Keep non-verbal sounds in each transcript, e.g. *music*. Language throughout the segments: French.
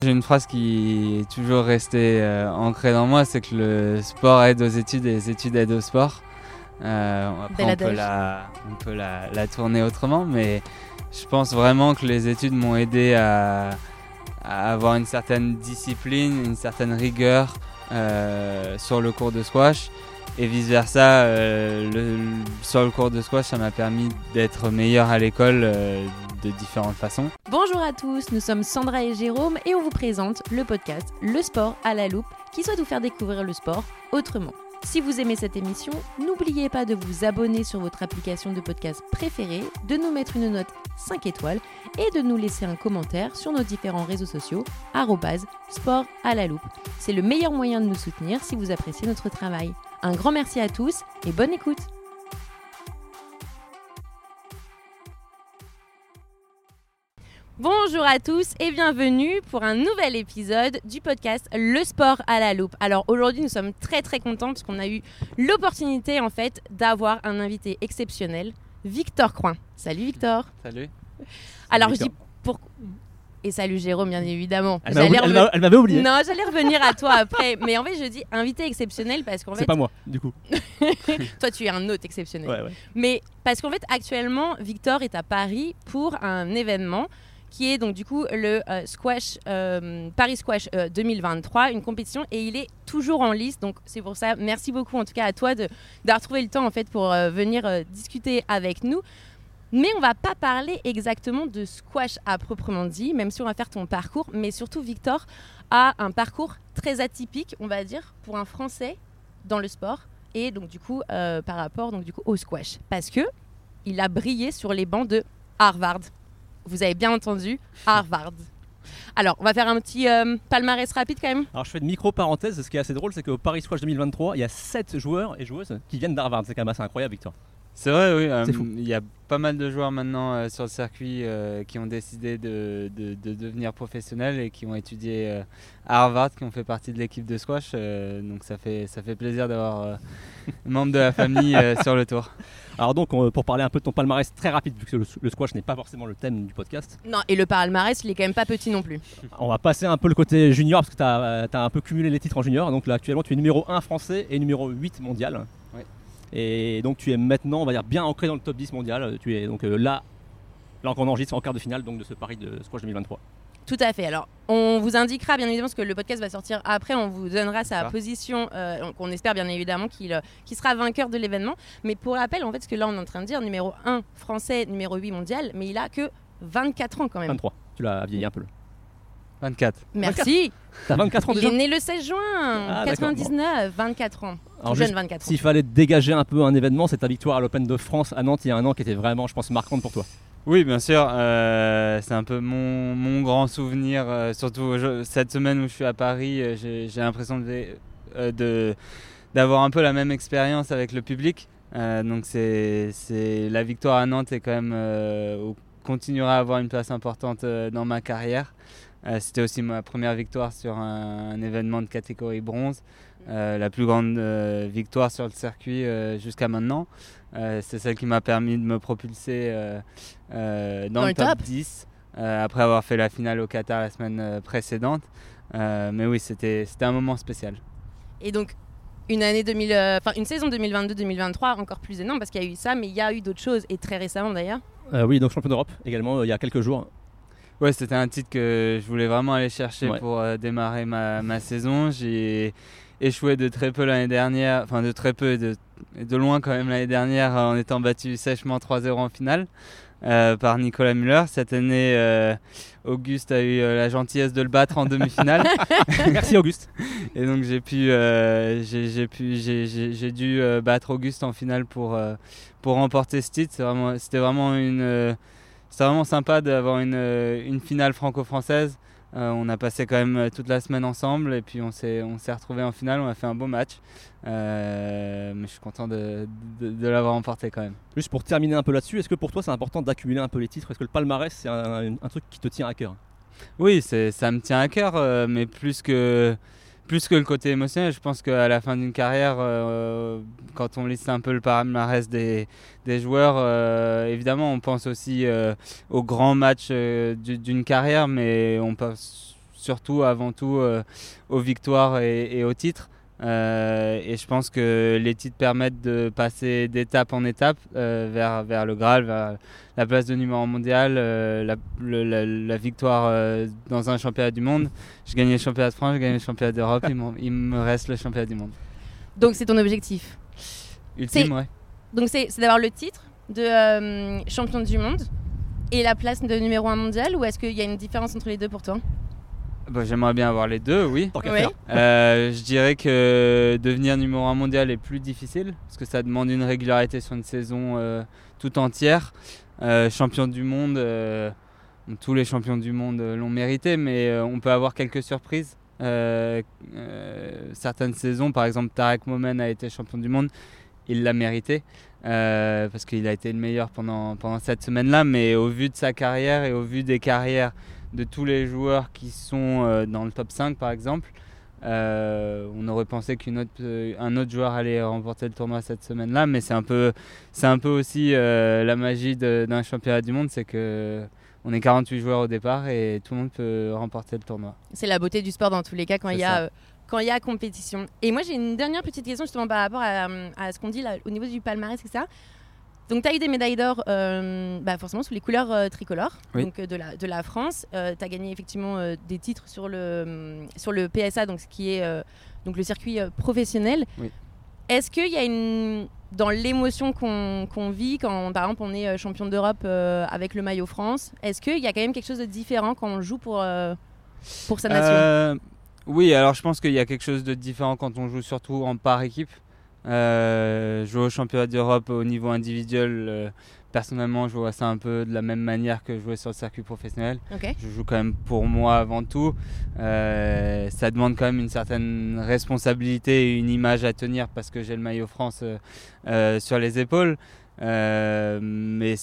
J'ai une phrase qui est toujours restée euh, ancrée dans moi, c'est que le sport aide aux études et les études aident au sport. Euh, après, on peut, la, on peut la, la tourner autrement, mais je pense vraiment que les études m'ont aidé à, à avoir une certaine discipline, une certaine rigueur euh, sur le cours de squash. Et vice-versa, euh, le- sur le cours de squash, ça m'a permis d'être meilleur à l'école euh, de différentes façons. Bonjour à tous, nous sommes Sandra et Jérôme et on vous présente le podcast Le sport à la loupe qui souhaite vous faire découvrir le sport autrement. Si vous aimez cette émission, n'oubliez pas de vous abonner sur votre application de podcast préférée, de nous mettre une note 5 étoiles et de nous laisser un commentaire sur nos différents réseaux sociaux sport à la loupe. C'est le meilleur moyen de nous soutenir si vous appréciez notre travail. Un grand merci à tous et bonne écoute Bonjour à tous et bienvenue pour un nouvel épisode du podcast Le sport à la loupe. Alors aujourd'hui nous sommes très très contents parce qu'on a eu l'opportunité en fait d'avoir un invité exceptionnel, Victor Coin. Salut Victor. Salut. Alors je dis pour et salut Jérôme bien évidemment. Elle reven- m'avait oublié. Non, j'allais revenir à toi après, mais en fait je dis invité exceptionnel parce qu'en C'est fait pas moi, du coup. *laughs* toi tu es un hôte exceptionnel. Ouais, ouais. Mais parce qu'en fait, actuellement, Victor est à Paris pour un événement qui est donc du coup le euh, Squash euh, Paris Squash euh, 2023, une compétition, et il est toujours en liste. Donc c'est pour ça, merci beaucoup en tout cas à toi d'avoir trouvé le temps en fait pour euh, venir euh, discuter avec nous. Mais on va pas parler exactement de squash à proprement dit, même si on va faire ton parcours. Mais surtout, Victor a un parcours très atypique, on va dire, pour un Français dans le sport et donc du coup euh, par rapport donc du coup au squash parce que il a brillé sur les bancs de Harvard. Vous avez bien entendu Harvard. Alors, on va faire un petit euh, palmarès rapide quand même. Alors je fais une micro-parenthèse, ce qui est assez drôle, c'est qu'au Paris Squash 2023, il y a 7 joueurs et joueuses qui viennent d'Harvard. C'est quand même assez incroyable, Victor. C'est vrai, oui. euh. Il y a pas mal de joueurs maintenant euh, sur le circuit euh, qui ont décidé de, de- de devenir professionnels et qui ont étudié euh, à Harvard, qui ont fait partie de l'équipe de squash. euh, donc ça fait, ça fait plaisir d'avoir euh, *laughs* un membre de la famille euh, sur le tour. Alors donc, on- pour parler un peu de ton palmarès très rapide, vu que le, le squash n'est pas forcément le thème du podcast, Non, et le palmarès, il est quand même pas petit non plus. on va passer un peu le côté junior, parce que tu as, un peu cumulé les titres en junior. Donc là, actuellement, tu es numéro 1 français et numéro 8 mondial. Et donc tu es maintenant, on va dire, bien ancré dans le top 10 mondial. Tu es donc euh, là, là qu'on enregistre en quart de finale donc, de ce Paris de Squash 2023. Tout à fait. Alors, on vous indiquera bien évidemment parce que le podcast va sortir après. On vous donnera sa position. euh, donc on espère bien évidemment qu'il euh, qu'il sera vainqueur de l'événement. Mais pour rappel, en fait, ce que là on est en train de dire, numéro 1 français, numéro 8 mondial, mais il a que 24 ans quand même. 23. Tu l'as vieilli un peu. 24. Merci. T'as 24 ans Il déjà est né le 16 juin Ah, d'accord, 99, 24 ans. Alors, Jeune juste 24 ans. S'il fallait dégager un peu un événement, c'est ta victoire à l'Open de France à Nantes il y a un an qui était vraiment, je pense, marquante pour toi. Oui, bien sûr. euh, c'est un peu mon, mon grand souvenir, euh, surtout je- cette semaine où je suis à Paris. euh, j'ai l'impression de- euh, de- d'avoir un peu la même expérience avec le public. Euh, donc c'est c'est- la victoire à Nantes est quand même euh, ou continuera à avoir une place importante dans ma carrière. Euh, C'était aussi ma première victoire sur un, un événement de catégorie bronze, euh, la plus grande euh, victoire sur le circuit euh, jusqu'à maintenant. Euh, c'est celle qui m'a permis de me propulser euh, euh, dans, Dans le le top, top. 10 euh, après avoir fait la finale au Qatar la semaine précédente. Euh, mais oui, c'était c'était un moment spécial. Et donc, une année 2000, euh, enfin une saison 2022-2023 encore plus énorme parce qu'il y a eu ça, mais il y a eu d'autres choses et très récemment d'ailleurs. Euh, oui, donc champion d'Europe également euh, il y a quelques jours. Ouais, c'était un titre que je voulais vraiment aller chercher Ouais. pour euh, démarrer ma, ma saison. J'ai échoué de très peu l'année dernière, enfin de très peu et de, de loin quand même l'année dernière euh, en étant battu sèchement 3-0 en finale euh, par Nicolas Müller. Cette année, euh, Auguste a eu euh, la gentillesse de le battre en demi-finale. *laughs* *laughs* Merci Auguste. Et donc j'ai pu, j'ai pu, j'ai- dû battre Auguste en finale pour pour remporter ce titre. Vraiment, c'était vraiment une, c'était vraiment sympa d'avoir une, euh, une finale franco-française. Euh, on a passé quand même euh, toute la semaine ensemble et puis on s'est on s'est retrouvés en finale. On a fait un beau match. Euh, mais je suis content de, de, de l'avoir remporté quand même. Juste pour terminer un peu là-dessus, est-ce que pour toi c'est important d'accumuler un peu les titres? Est-ce que le palmarès c'est un, un truc qui te tient à cœur? Oui, c'est, ça me tient à cœur, euh, mais plus que, plus que le côté émotionnel, je pense qu'à la fin d'une carrière, euh, quand on liste un peu le palmarès des, joueurs, euh, évidemment, on pense aussi euh, aux grands matchs du- d'une carrière, mais on pense surtout avant tout aux victoires et, aux titres. Et je pense que les titres permettent de passer d'étape en étape vers, vers le Graal, vers la place de numéro mondial, la, la, victoire dans un championnat du monde. J'ai gagné le championnat de France, j'ai gagné le championnat d'Europe, il, il, me reste le championnat du monde. Donc c'est ton objectif Ultime, ouais. Donc c'est d'avoir le titre de euh, champion du monde et la place de numéro 1 mondial ou est-ce qu'il y a une différence entre les deux pour toi? Bah, J'aimerais bien avoir les deux, oui. Euh, je dirais que devenir numéro 1 mondial est plus difficile parce que ça demande une régularité sur une saison euh, tout entière. champion du monde, tous les champions du monde l'ont mérité, mais on peut avoir quelques surprises. certaines saisons, par exemple Tarek Momen a été champion du monde, il l'a mérité. Euh, parce qu'il a été le meilleur pendant, pendant cette semaine-là, mais au vu de sa carrière et au vu des carrières de tous les joueurs qui sont euh, dans le top 5 par exemple, euh, on aurait pensé qu'un autre, un autre joueur allait remporter le tournoi cette semaine-là, mais c'est un peu, c'est un peu aussi la magie d'un championnat du monde, c'est que on est 48 joueurs au départ et tout le monde peut remporter le tournoi. C'est la beauté du sport dans tous les cas quand il y a quand il y a compétition. Et moi, j'ai une dernière petite question justement par rapport à, ce qu'on dit là, au niveau du palmarès, etc. Donc, tu as eu des médailles d'or euh, bah, forcément sous les couleurs euh, tricolores donc, euh, de, la, de la France. tu as gagné effectivement des titres sur le, sur le PSA, donc, ce qui est donc, le circuit professionnel. Est-ce qu'il y a une. Dans l'émotion qu'on vit quand, par exemple, on est champion d'Europe avec le maillot France, est-ce qu'il y a quand même quelque chose de différent quand on joue pour, pour sa nation? Oui, alors je pense qu'il y a quelque chose de différent quand on joue surtout en par équipe. Euh, jouer au championnat d'Europe au niveau individuel, euh, personnellement, je vois ça un peu de la même manière que jouer sur le circuit professionnel. Je joue quand même pour moi avant tout. Euh, ça demande quand même une certaine responsabilité et une image à tenir parce que j'ai le maillot France sur les épaules. mais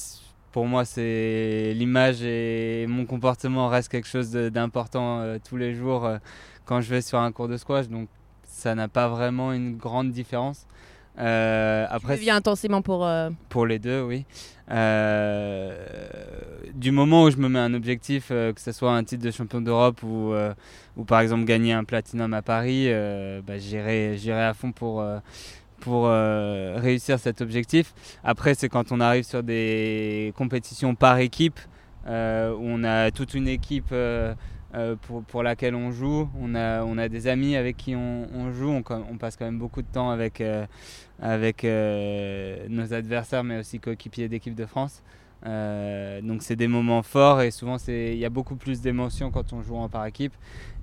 pour moi, c'est l'image et mon comportement reste quelque chose d'important tous les jours quand je vais sur un cours de squash. Donc ça n'a pas vraiment une grande différence. Euh, après, tu intensément pour... Euh, pour les deux, oui. Euh, du moment où je me mets un objectif, que ce soit un titre de champion d'Europe ou, ou par exemple gagner un platinum à Paris, bah, j'irai, à fond pour, pour réussir cet objectif. Après, c'est quand on arrive sur des compétitions par équipe, où on a toute une équipe euh, pour, pour, laquelle on joue. On a, on a des amis avec qui on, on joue. On, on, passe quand même beaucoup de temps avec, euh, avec euh, nos adversaires, mais aussi coéquipiers d'équipe de France. donc c'est des moments forts et souvent il y a beaucoup plus d'émotions quand on joue en par équipe.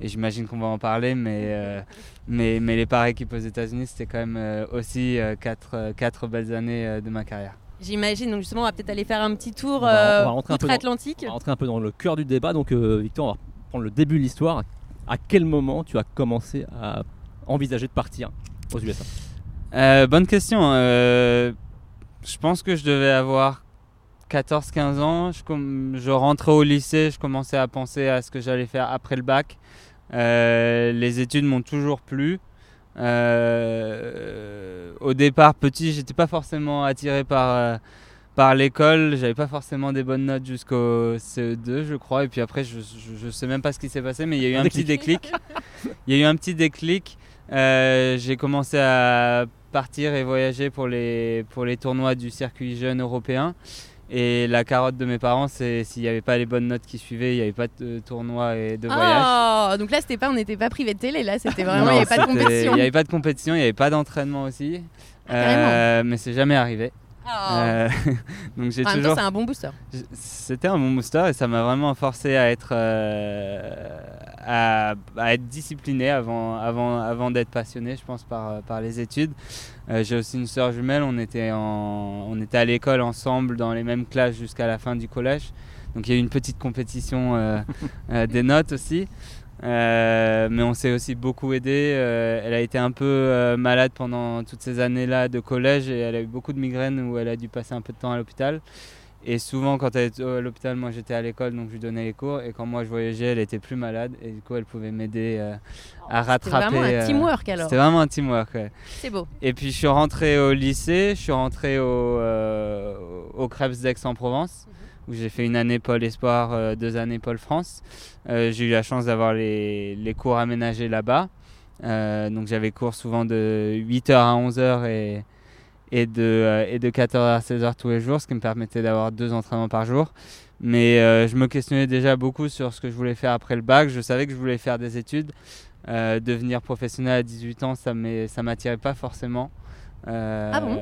Et j'imagine qu'on va en parler, mais, mais, mais, les par équipes aux États-Unis, c'était quand même aussi quatre, quatre belles années de ma carrière. J'imagine, donc justement, on va peut-être aller faire un petit tour outre-Atlantique. On va rentrer un peu dans le cœur du débat. Donc, Victor, on va le début de l'histoire, à quel moment tu as commencé à envisager de partir aux USA euh, Bonne question. Euh, je pense que je devais avoir 14-15 ans. Je, je, rentrais au lycée, je commençais à penser à ce que j'allais faire après le bac. Euh, les études m'ont toujours plu. au départ, petit, j'étais pas forcément attiré par par l'école, j'avais pas forcément des bonnes notes jusqu'au CE2, je crois. Et puis après, je, je, sais même pas ce qui s'est passé, mais il y a eu un, petit déclic. il y a eu un petit déclic. Euh, j'ai commencé à partir et voyager pour les, pour les tournois du circuit jeune européen. Et la carotte de mes parents, c'est s'il n'y avait pas les bonnes notes qui suivaient, il n'y avait pas de tournoi et de voyage. Oh, donc là, c'était pas, on n'était pas privé de télé, là, c'était *laughs* vraiment, il n'y avait pas de compétition. Il n'y avait pas de compétition, il n'y avait pas d'entraînement aussi. Ah, euh, mais c'est jamais arrivé. Euh, *laughs* donc j'ai toujours. C'est un bon booster. C'était un bon booster et ça m'a vraiment forcé à être euh, à, être discipliné avant avant avant d'être passionné, je pense par par les études. Euh, j'ai aussi une sœur jumelle. On était en on était à l'école ensemble dans les mêmes classes jusqu'à la fin du collège. Donc il y a eu une petite compétition *laughs* des notes aussi. Euh, mais on s'est aussi beaucoup aidé. Euh, elle a été un peu euh, malade pendant toutes ces années-là de collège et elle a eu beaucoup de migraines où elle a dû passer un peu de temps à l'hôpital. Et souvent, quand elle était à l'hôpital, moi j'étais à l'école donc je lui donnais les cours. Et quand moi je voyageais, elle était plus malade et du coup elle pouvait m'aider à rattraper. C'était vraiment un teamwork alors. C'était vraiment un teamwork, C'est beau. Et puis je suis rentré au lycée, je suis rentré au, au Krebs d'Aix-en-Provence où j'ai fait une année Pôle Espoir, deux années Pôle France. j'ai eu la chance d'avoir les, les, cours aménagés là-bas. donc j'avais cours souvent de 8h à 11h et, et, de, et de 14h à 16h tous les jours, ce qui me permettait d'avoir deux entraînements par jour. Mais je me questionnais déjà beaucoup sur ce que je voulais faire après le bac. Je savais que je voulais faire des études. devenir professionnel à 18 ans, ça ne m'attirait pas forcément. ah bon?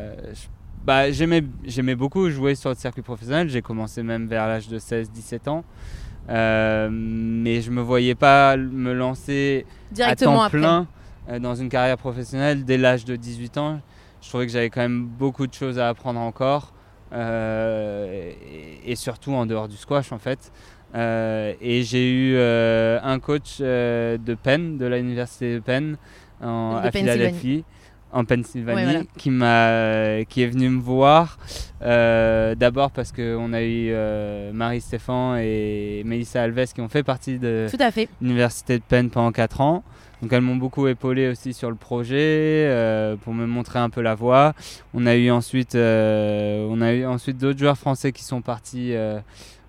Bah, j'aimais, j'aimais beaucoup jouer sur le circuit professionnel. J'ai commencé même vers l'âge de 16-17 ans. Euh, mais je me voyais pas me lancer Directement à temps plein euh, dans une carrière professionnelle dès l'âge de 18 ans. Je trouvais que j'avais quand même beaucoup de choses à apprendre encore. Euh, et, surtout en dehors du squash en fait. et j'ai eu un coach de Penn, de l'université de Penn, en, à Philadelphie en Pennsylvanie qui m'a qui est venu me voir euh, d'abord parce qu'on a eu euh, Marie Stéphane et Melissa Alves qui ont fait partie de l'université de Penn pendant 4 ans. Donc elles m'ont beaucoup épaulé aussi sur le projet euh, pour me montrer un peu la voie. On a eu ensuite on a eu ensuite d'autres joueurs français qui sont partis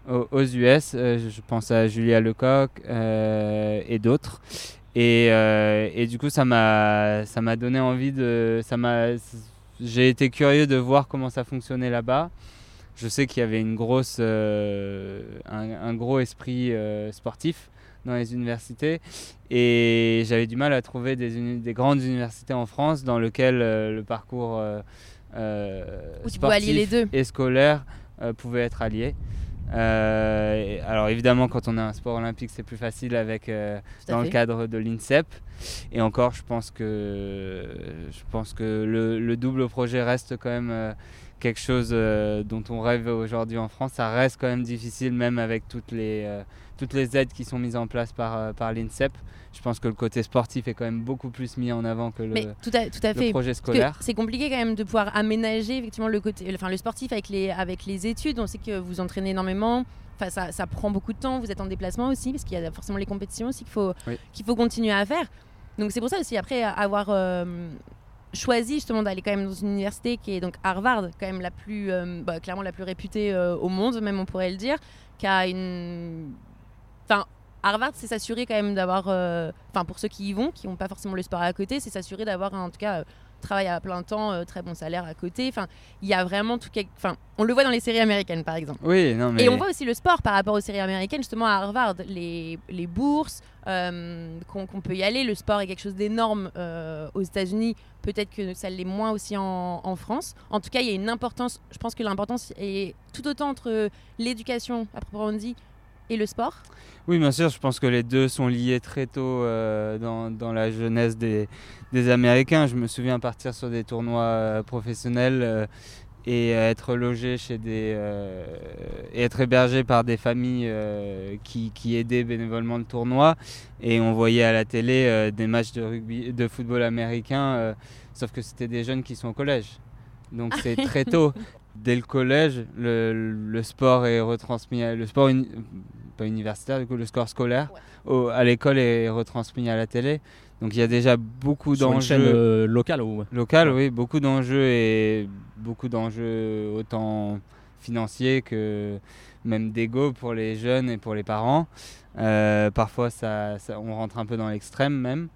aux, US je pense à Julia Lecoq et d'autres euh, et, du coup, ça m'a, ça m'a donné envie de. Ça m'a, j'ai été curieux de voir comment ça fonctionnait là-bas. Je sais qu'il y avait une grosse, euh, un, gros esprit euh, sportif dans les universités et j'avais du mal à trouver des, des, grandes universités en France dans lesquelles le parcours sportif les deux. et scolaire pouvait être allié. Euh, alors évidemment, quand on a un sport olympique, c'est plus facile avec euh, dans le cadre de l'INSEP. Et encore, je pense que je pense que le, double projet reste quand même euh, quelque chose dont on rêve aujourd'hui en France. Ça reste quand même difficile, même avec toutes les toutes les aides qui sont mises en place par par l'INSEP je pense que le côté sportif est quand même beaucoup plus mis en avant que le, tout à, tout à fait. projet scolaire. C'est compliqué quand même de pouvoir aménager effectivement le côté, enfin le sportif avec les avec les études. On sait que vous entraînez énormément. Enfin, ça, ça prend beaucoup de temps. Vous êtes en déplacement aussi parce qu'il y a forcément les compétitions aussi qu'il faut qu'il faut continuer à faire. Donc c'est pour ça aussi après avoir euh, choisi justement d'aller quand même dans une université qui est donc Harvard, quand même la plus, euh, bah, clairement la plus réputée euh, au monde, même on pourrait le dire, qui a une, enfin Harvard, c'est s'assurer quand même d'avoir, euh, enfin pour ceux qui y vont, qui n'ont pas forcément le sport à côté, c'est s'assurer d'avoir en tout cas euh, travail à plein temps, euh, très bon salaire à côté. Enfin, il y a vraiment tout. Enfin, on le voit dans les séries américaines, par exemple. Oui, non mais. Et on voit aussi le sport par rapport aux séries américaines, justement à Harvard, les, les bourses, qu'on peut y aller. Le sport est quelque chose d'énorme aux États-Unis. Peut-être que ça l'est moins aussi en, en, France. En tout cas, il y a une importance. Je pense que l'importance est tout autant entre l'éducation, à proprement dit, et le sport? Oui, bien sûr, je pense que les deux sont liés très tôt euh, dans, dans, la jeunesse des, des, Américains. Je me souviens partir sur des tournois euh, professionnels euh, et être logé chez des et être hébergé par des familles qui, qui, aidaient bénévolement le tournoi. Et on voyait à la télé des matchs de rugby de football américain sauf que c'était des jeunes qui sont au collège. Donc c'est très tôt *laughs* dès le collège le, le, sport est retransmis le sport universitaire, du coup, le score scolaire à l'école est retransmis à la télé. Donc il y a déjà beaucoup d'enjeux. Euh, locales local, oui, beaucoup d'enjeux et beaucoup d'enjeux autant financiers que même d'ego pour les jeunes et pour les parents. Euh, parfois, ça, on rentre un peu dans l'extrême même,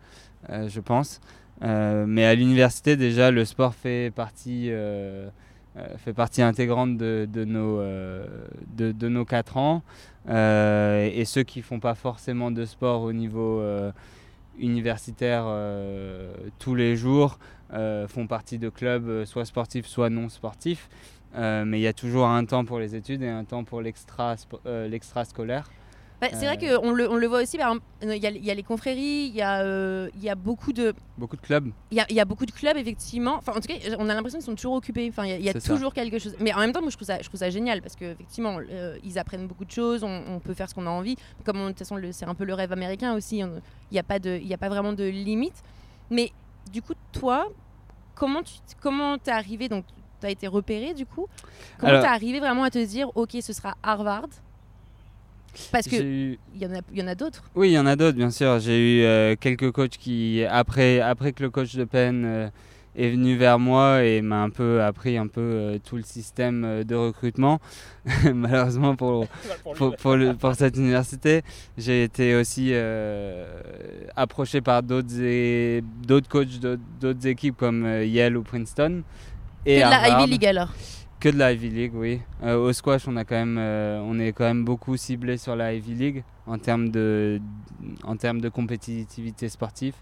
euh, je pense. mais à l'université, déjà, le sport fait partie, fait partie intégrante de, nos, de, nos 4 ans. Euh, et ceux qui font pas forcément de sport au niveau euh, universitaire euh, tous les jours font partie de clubs soit sportifs soit non sportifs. mais il y a toujours un temps pour les études et un temps pour l'extra scolaire. Bah, c'est vrai euh. qu'on le, on le voit aussi, il y, y, a les confréries, il y, euh, y, a beaucoup de... Beaucoup de clubs. Il y, y a, beaucoup de clubs, effectivement. Enfin, en tout cas, on a l'impression qu'ils sont toujours occupés. Enfin, il y a, toujours quelque chose. Mais en même temps, moi, je trouve ça, je trouve ça génial parce qu'effectivement, euh, ils apprennent beaucoup de choses, on, peut faire ce qu'on a envie. Comme de toute façon, c'est un peu le rêve américain aussi. Il n'y a, pas de, y a pas vraiment de limite. Mais du coup, toi, comment tu comment es arrivé Donc, tu as été repéré, du coup? Comment tu es arrivé vraiment à te dire, OK, ce sera Harvard? Parce qu'il y en a, y en a d'autres. Oui, il y en a d'autres, bien sûr. J'ai eu euh, quelques coachs qui, après, après que le coach de Penn, euh, est venu vers moi et m'a un peu appris un peu euh, tout le système euh, de recrutement. *laughs* Malheureusement pour, *laughs* pour, pour, le- pour cette université, j'ai été aussi euh, approché par d'autres et- d'autres coachs d'autres- équipes comme euh, Yale ou Princeton. Et Et de la Harvard. Ivy League alors? Que de la Ivy League, oui. Euh, au squash, on, a quand même, euh, on est quand même beaucoup ciblé sur la Ivy League en termes de, en termes de compétitivité sportive.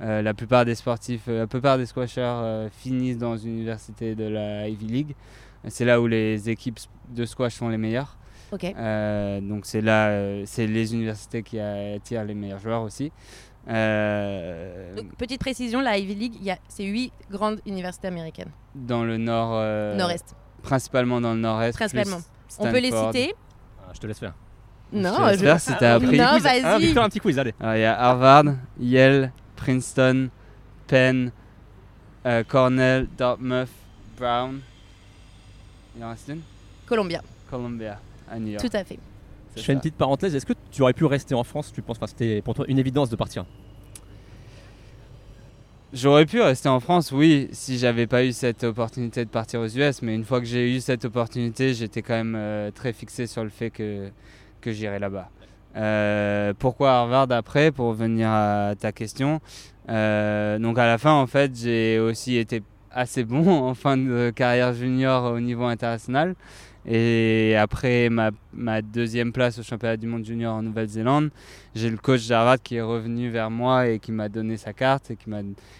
Euh, la plupart des sportifs, la plupart des squashers finissent dans une université de la Ivy League. C'est là où les équipes de squash sont les meilleures. Ok. Euh, donc c'est là, c'est les universités qui attirent les meilleurs joueurs aussi. Euh, Donc, petite précision, la Ivy League, il y a- c'est huit grandes universités américaines. dans le nord, euh, Nord-Est. Principalement dans le nord-est. Principalement. On peut les citer Ah, je te laisse faire. Non, te laisse je- faire si t'as appris. Non, vas-y. Ah, Victor, un petit quiz, allez. Alors, il y a Harvard, Yale, Princeton, Penn, euh, Cornell, Dartmouth, Brown. Il en reste une Columbia, Columbia, à New York. tout à fait. Je fais une petite parenthèse. Est-ce que tu aurais pu rester en France Tu penses? Enfin, c'était pour toi une évidence de partir J'aurais pu rester en France, oui, si j'avais pas eu cette opportunité de partir aux US. Mais une fois que j'ai eu cette opportunité, j'étais quand même euh, très fixé sur le fait que, que j'irais là-bas. Euh, pourquoi Harvard après Pour venir à ta question? Euh, donc à la fin, en fait, j'ai aussi été assez bon *laughs* en fin de carrière junior au niveau international. Et après ma, ma deuxième place au championnat du monde junior en Nouvelle-Zélande, j'ai le coach d'Harvard qui est revenu vers moi et qui m'a donné sa carte et qui,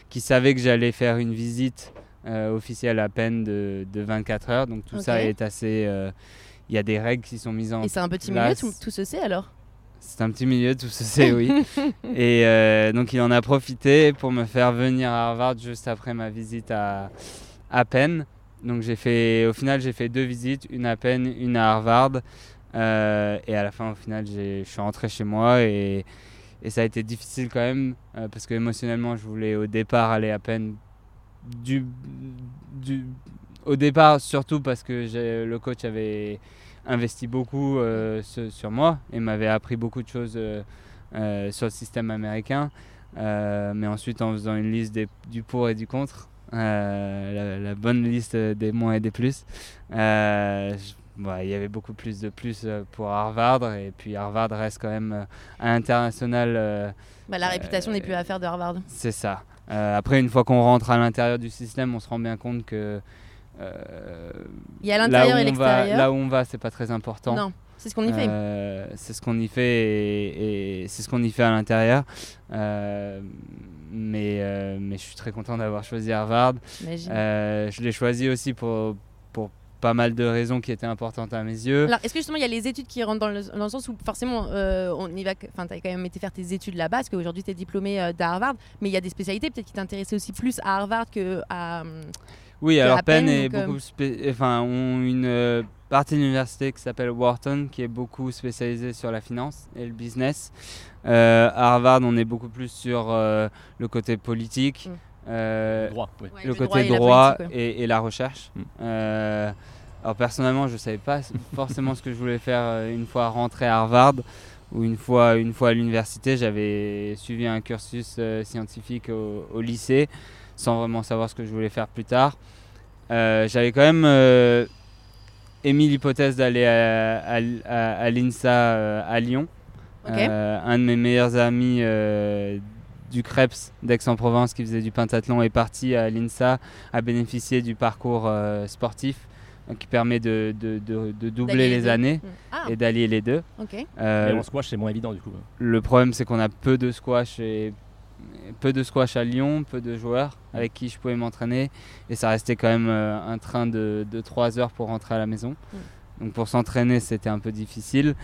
qui savait que j'allais faire une visite euh, officielle à peine de, de 24 heures. Donc tout ça est assez... euh, Il y a des règles qui sont mises en Et c'est un petit place. milieu, tout, tout se sait alors? C'est un petit milieu, tout se sait, oui. *laughs* Et euh, donc il en a profité pour me faire venir à Harvard juste après ma visite à, à Penn. Donc j'ai fait, au final, j'ai fait deux visites, une à Penn, une à Harvard. Euh, et à la fin, au final, je suis rentré chez moi et, et ça a été difficile quand même euh, parce que émotionnellement, je voulais au départ aller à Penn. Du, du, au départ, surtout parce que le coach avait investi beaucoup euh, sur moi et m'avait appris beaucoup de choses sur le système américain. Mais ensuite, en faisant une liste des- du pour et du contre, la, la bonne liste des moins et des plus, euh, ouais, il y avait beaucoup plus de plus euh, pour Harvard. Et puis Harvard reste quand même euh, à l'international. euh, Bah, La Euh, réputation n'est plus à faire de Harvard. c'est ça. Euh, après, une fois qu'on rentre à l'intérieur du système, on se rend bien compte que euh, Il y a l'intérieur et l'extérieur. Là où on va, c'est pas très important. Non, c'est ce qu'on y fait. Euh, c'est ce qu'on y fait et, et c'est ce qu'on y fait à l'intérieur. Euh, mais, euh, mais je suis très content d'avoir choisi Harvard. Euh, je l'ai choisi aussi pour, pour pas mal de raisons qui étaient importantes à mes yeux. Alors, est-ce que justement il y a les études qui rentrent dans le, dans le sens où forcément euh, on y va, enfin tu as quand même été faire tes études là-bas, parce qu'aujourd'hui tu es diplômé d'Harvard, mais il y a des spécialités peut-être qui t'intéressaient aussi plus à Harvard que à. Oui, que alors à Penn Penn, est beaucoup enfin, ont une partie de l'université qui s'appelle Wharton qui est beaucoup spécialisée sur la finance et le business. Euh, à Harvard, on est beaucoup plus sur euh, le côté politique, Mm. euh, Droit, oui. ouais, le, droit côté droit et, et la recherche. Mm. Euh, alors personnellement, je savais pas forcément ce que je voulais faire euh, une fois rentré à Harvard ou une fois, une fois à l'université. J'avais suivi un cursus euh, scientifique au, au lycée sans vraiment savoir ce que je voulais faire plus tard. Euh, J'avais quand même euh, émis l'hypothèse d'aller à, à- à- à l'INSA euh, à Lyon. Euh, un de mes meilleurs amis euh, du Krebs d'Aix-en-Provence qui faisait du pentathlon est parti à l'INSA à bénéficier du parcours euh, sportif donc qui permet de, de- de- de doubler les, années Hum. Ah, et d'allier les deux. ok. Euh, Mais en squash, c'est moins évident du coup. le problème, c'est qu'on a peu de squash et peu de squash à Lyon, peu de joueurs avec qui je pouvais m'entraîner et ça restait quand même euh, un train de, 3 heures pour rentrer à la maison. Mm. Donc pour s'entraîner, c'était un peu difficile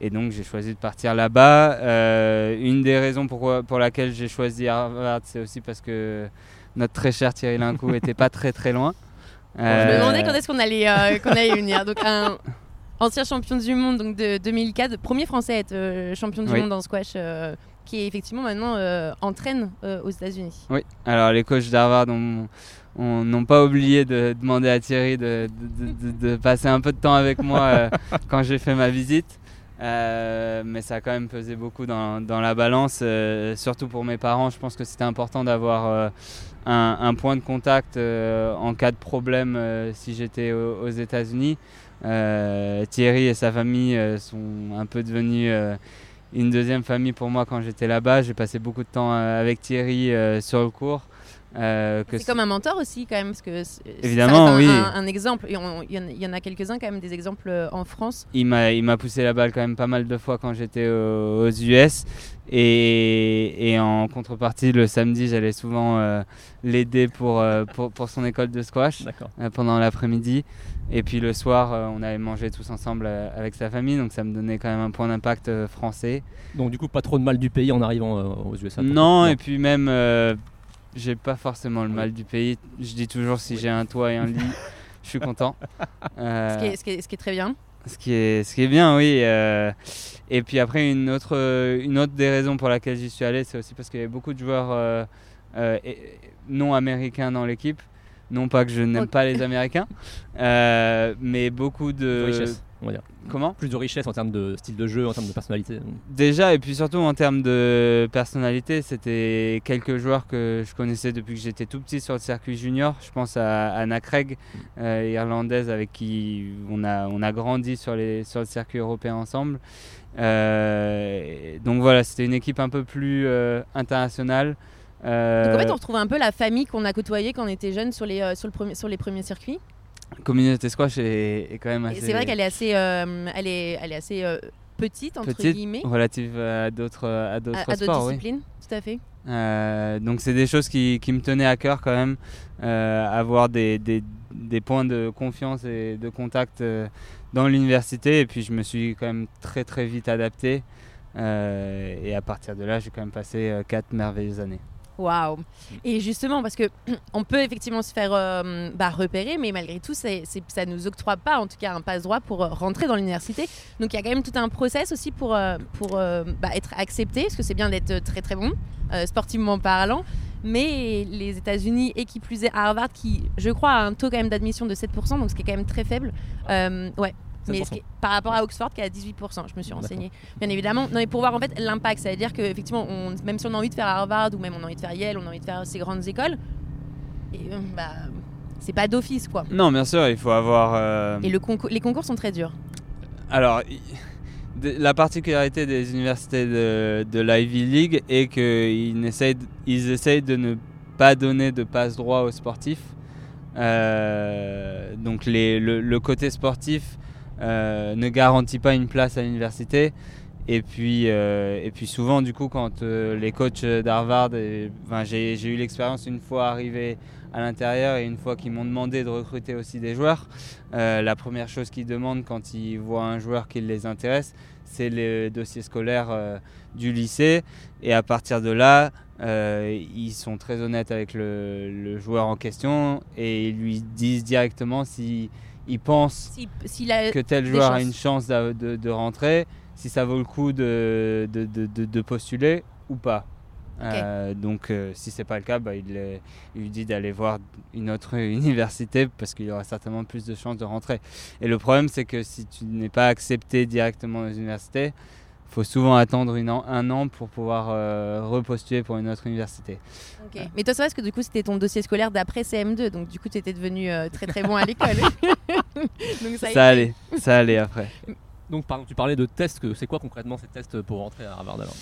et donc j'ai choisi de partir là-bas. Euh, une des raisons pourquoi, pour laquelle j'ai choisi Harvard, c'est aussi parce que notre très cher Thierry Lincou *laughs* était pas très très loin. Je me Euh, demandais quand est-ce qu'on allait, euh, qu'on allait venir. Donc un ancien champion du monde donc de 2004, premier français à être euh, champion du Oui. monde en squash, euh, qui est effectivement maintenant euh, entraîne euh, aux États-Unis. Oui, alors les coachs d'Harvard ont- ont- n'ont pas oublié de demander à Thierry de, de- de- de- de passer un peu de temps avec moi euh, *laughs* quand j'ai fait ma visite. Mais ça a quand même pesé beaucoup dans, la balance, surtout pour mes parents. Je pense que c'était important d'avoir un, un, point de contact en cas de problème si j'étais aux, aux États-Unis. Thierry et sa famille sont un peu devenus une deuxième famille pour moi quand j'étais là-bas. J'ai passé beaucoup de temps avec Thierry sur le cours. Euh, c'est comme un mentor aussi quand même parce que évidemment un, oui. un, exemple. Il y, en a quelques-uns quand même des exemples euh, en France. Il m'a il m'a poussé la balle quand même pas mal de fois quand j'étais aux, US et, et, en contrepartie le samedi j'allais souvent euh, l'aider pour, pour, pour son école de squash pendant l'après-midi. Et puis le soir on avait mangé tous ensemble avec sa famille. Donc ça me donnait quand même un point d'impact français. Donc du coup pas trop de mal du pays en arrivant aux USA non, non, et puis même j'ai pas forcément le mal du pays. Je dis toujours si j'ai un toit et un lit, *laughs* je suis content. Euh, ce, qui est, ce, qui est, ce, qui est, très bien. Ce qui est, ce qui est bien, oui. Euh, et puis après, une autre, une autre des raisons pour laquelle j'y suis allé, c'est aussi parce qu'il y avait beaucoup de joueurs euh, non américains dans l'équipe. Non pas que je n'aime pas les Américains, mais beaucoup de on va dire. Comment Plus de richesse en termes de style de jeu, en termes de personnalité. Déjà, et puis surtout en termes de personnalité, c'était quelques joueurs que je connaissais depuis que j'étais tout petit sur le circuit junior. Je pense à Anna Craig, euh, irlandaise, avec qui on a, on a grandi sur, les, sur le circuit européen ensemble. Euh, donc voilà, c'était une équipe un peu plus euh, internationale. Donc en fait, on retrouve un peu la famille qu'on a côtoyée quand on était jeune sur les, sur le premier, sur les premiers circuits communauté squash est, quand même assez. C'est vrai qu'elle est assez, euh, elle est, elle est assez euh, petite entre guillemets. Relative à d'autres, à d'autres sports, disciplines, tout à fait. Euh, donc c'est des choses qui, qui, me tenaient à cœur quand même, avoir des, des, des, points de confiance et de contact dans l'université. Et puis je me suis quand même très très vite adapté. et à partir de là, j'ai quand même passé quatre merveilleuses années. Waouh Et justement, parce que *clears throat* on peut effectivement se faire euh, bah, repérer, mais malgré tout, ça ne nous octroie pas, en tout cas, un passe-droit pour euh, rentrer dans l'université. Donc il y a quand même tout un process aussi pour, euh, bah, être accepté, parce que c'est bien d'être très très bon, sportivement parlant. Mais les États-Unis, et qui plus est Harvard, qui, je crois, a un taux quand même d'admission de 7%, donc ce qui est quand même très faible. ouais, mais par rapport à Oxford qui est à 18%, je me suis renseignée. Bien évidemment, non, mais pour voir en fait l'impact, ça veut dire qu'effectivement, même si on a envie de faire Harvard ou même on a envie de faire Yale, on a envie de faire ces grandes écoles, et, euh, bah, c'est pas d'office quoi. Non, bien sûr, il faut avoir. Euh, et le concours, les concours sont très durs. Alors, la particularité des universités de, de l'Ivy League est qu'ils essayent, ils essayent de ne pas donner de passe droit aux sportifs. Euh, donc les, le, côté sportif ne garantit pas une place à l'université. Et puis, euh, et puis souvent, du coup, quand euh, les coachs d'Harvard, j'ai eu l'expérience une fois arrivé à l'intérieur et une fois qu'ils m'ont demandé de recruter aussi des joueurs, la première chose qu'ils demandent quand ils voient un joueur qui les intéresse, c'est les dossiers scolaires du lycée. Et à partir de là, ils sont très honnêtes avec le, joueur en question et ils lui disent directement si il pense que tel joueur a une chance de, rentrer, si ça vaut le coup de, de postuler ou pas. Euh, donc euh, si c'est pas le cas, bah, il, lui dit d'aller voir une autre *laughs* université parce qu'il y aura certainement plus de chances de rentrer. Et le problème c'est que si tu n'es pas accepté directement les universités, faut souvent attendre une un an pour pouvoir euh, repostuler pour une autre université. Mais toi, va parce que du coup, c'était ton dossier scolaire d'après CM2, donc du coup, tu étais devenu euh, très très bon à l'école. *laughs* ça, allait, ça allait après. Donc, pardon, tu parlais de tests, c'est quoi concrètement ces tests pour rentrer à Harvard alors?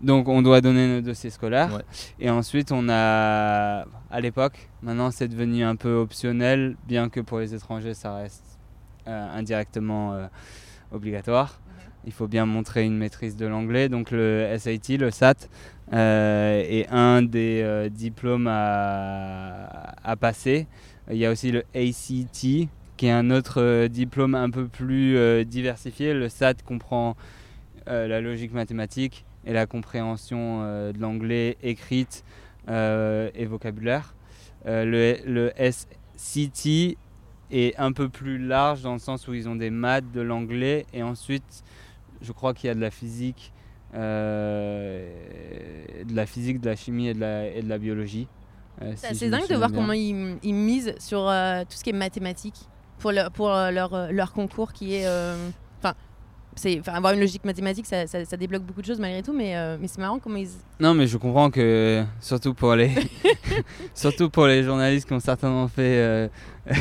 Donc on doit donner nos dossiers scolaires et ensuite on a à l'époque maintenant c'est devenu un peu optionnel bien que pour les étrangers ça reste euh, indirectement obligatoire il faut bien montrer une maîtrise de l'anglais. Donc le SAT, le SAT, euh, est un des euh, diplômes à, passer. Il y a aussi le ACT, qui est un autre euh, diplôme un peu plus diversifié. Le SAT comprend la logique mathématique et la compréhension de l'anglais écrite et vocabulaire. le, le SCT est un peu plus large dans le sens où ils ont des maths, de l'anglais et ensuite je crois qu'il y a de la physique, euh, de la physique, de la chimie et de la, et de la biologie. Euh, c'est dingue de voir comment ils, misent sur euh, tout ce qui est mathématiques pour, pour leur, leur, concours qui est. Enfin, c'est enfin, avoir une logique mathématique, ça, ça- ça débloque beaucoup de choses malgré tout, mais, euh, mais c'est marrant comment ils. Non, mais je comprends que, surtout pour les, *laughs* surtout pour les journalistes qui ont certainement fait euh, *laughs*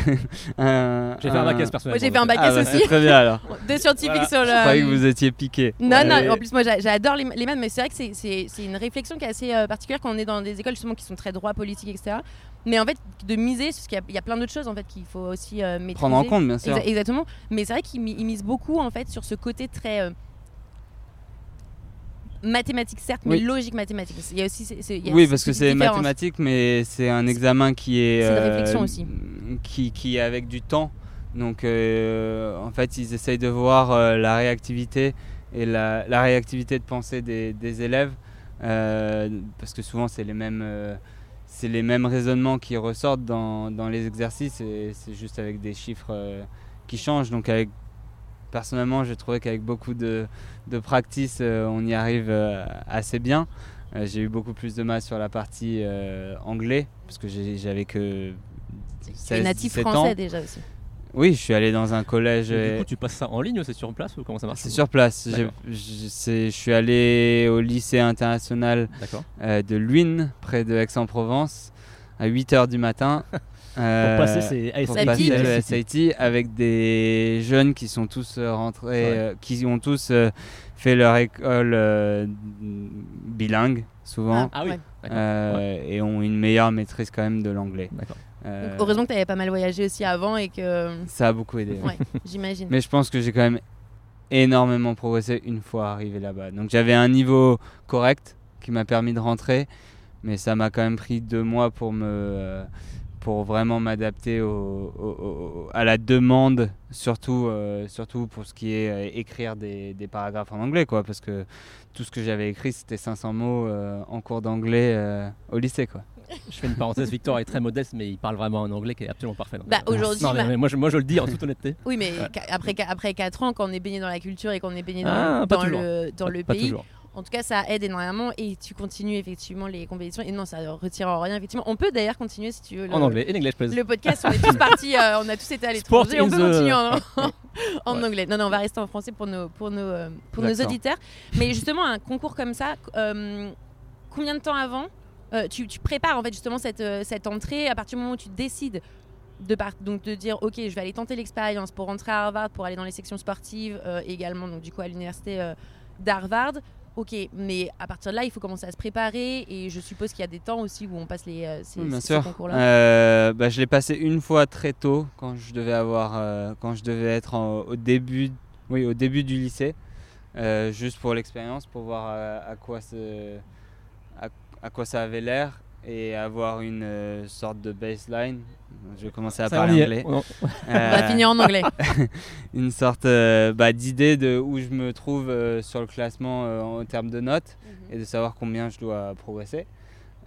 un. J'ai fait un bac S Moi personnellement. j'ai fait un bac Ah, S bah, aussi. c'est très bien alors. *laughs* Deux scientifiques Voilà. sur le. Je croyais que vous étiez piqué. Non, Ouais. non, en plus moi j'a- j'adore les, les maths, mais c'est vrai que c'est une réflexion qui est assez euh, particulière quand on est dans des écoles justement qui sont très droit, politique, etc. Mais en fait, de miser, parce qu'il y a- il y, a plein d'autres choses en fait qu'il faut aussi euh, maîtriser. Prendre en compte, bien sûr. Exa- exactement. Mais c'est vrai qu'ils mi- ils misent beaucoup en fait sur ce côté très euh, mathématique certes, mais Oui. logique mathématique. Il y a aussi c'est- c'est- il y a Oui, parce que c'est mathématique, mais c'est un examen qui est. C'est de euh, réflexion aussi. Qui, qui est avec du temps. Donc, euh, en fait, ils essayent de voir euh, la réactivité et la, la réactivité de pensée des, des élèves. euh, parce que souvent, c'est les mêmes. C'est les mêmes raisonnements qui ressortent dans, dans les exercices et c'est juste avec des chiffres euh, qui changent. Donc avec, personnellement, j'ai trouvé qu'avec beaucoup de, de practice, euh, on y arrive euh, assez bien. J'ai eu beaucoup plus de mal sur la partie anglais parce que j'avais que Tu es 16, natif 17 français ans. déjà aussi. Oui, je suis allé dans un collège. Et euh, Du coup, tu passes ça en ligne ou c'est sur place ou comment ça marche c'est sur place. Je suis allé au lycée international euh, de Luynes, près de Aix-en-Provence, à 8h du matin. Pour *laughs* Euh, passer, c'est pour passer le SAT. Avec des jeunes qui sont tous euh, rentrés, Ouais. euh, qui ont tous euh, fait leur école euh, bilingue souvent Ah oui. Ouais. D'accord. euh, et ont une meilleure maîtrise quand même de l'anglais. D'accord. Euh, Donc, heureusement que tu avais pas mal voyagé aussi avant et que. ça a beaucoup aidé. Ouais, *laughs* j'imagine. Mais je pense que j'ai quand même énormément progressé une fois arrivé là-bas. Donc j'avais un niveau correct qui m'a permis de rentrer, mais ça m'a quand même pris deux mois pour me euh, pour vraiment m'adapter au- au- au- à la demande, surtout, euh, surtout pour ce qui est euh, écrire des, des paragraphes en anglais, quoi, parce que tout ce que j'avais écrit, c'était 500 mots euh, en cours d'anglais au lycée. Quoi. Je fais une parenthèse, Victor est très modeste, mais il parle vraiment un anglais qui est absolument parfait. Bah, aujourd'hui, non, mais- mais moi, je, moi je le dis en toute honnêteté. Oui, mais Ouais. après, après 4 ans, quand on est baigné dans la culture et qu'on est baigné dans, Ah, dans le, dans Pas- le pays, en tout cas, ça aide énormément et tu continues effectivement les compétitions. Et non, ça retire en rien, effectivement. On peut d'ailleurs continuer si tu veux. Le, En anglais, in English, please. Le podcast, on est tous partis, euh, on a tous été à Sport l'étranger. On peut the- continuer en, *laughs* *laughs* en Ouais. anglais. Non, non, on va rester en français pour nos, pour nos, euh, pour nos auditeurs. Mais justement, un concours comme ça, euh, combien de temps avant euh, tu, tu prépares en fait justement cette, euh, cette entrée à partir du moment où tu décides de, donc de dire ok je vais aller tenter l'expérience pour rentrer à Harvard pour aller dans les sections sportives euh, également donc du coup à l'université euh, d'Harvard ok mais à partir de là il faut commencer à se préparer et je suppose qu'il y a des temps aussi où on passe les euh, ces, Oui, bien ces sûr. concours là bah, je l'ai passé une fois très tôt quand je devais avoir, quand je devais être en- au début, oui, au début du lycée, juste pour l'expérience, pour voir à, à quoi à, à quoi ça avait l'air et avoir une euh, sorte de baseline. Je vais commencer à Ça, parler anglais. On- on va Euh, finir en anglais *laughs* une sorte euh, bah, d'idée de où je me trouve euh, sur le classement euh, en termes de notes et de savoir combien je dois progresser.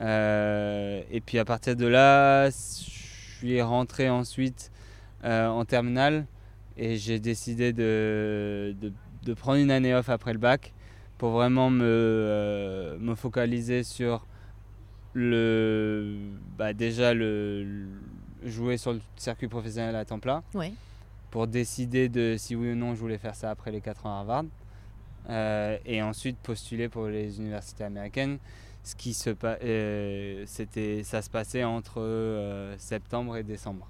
Euh, et puis à partir de là, je suis rentré ensuite euh, en terminale et j'ai décidé de, de, de prendre une année off après le bac pour vraiment me, euh, me focaliser sur le bah, déjà le, le- jouer sur le circuit professionnel à temps plein ouais pour décider de si oui ou non je voulais faire ça après les 4 ans à Harvard. Euh, et ensuite postuler pour les universités américaines. Ce qui se euh, c'était, ça se passait entre euh, septembre et décembre.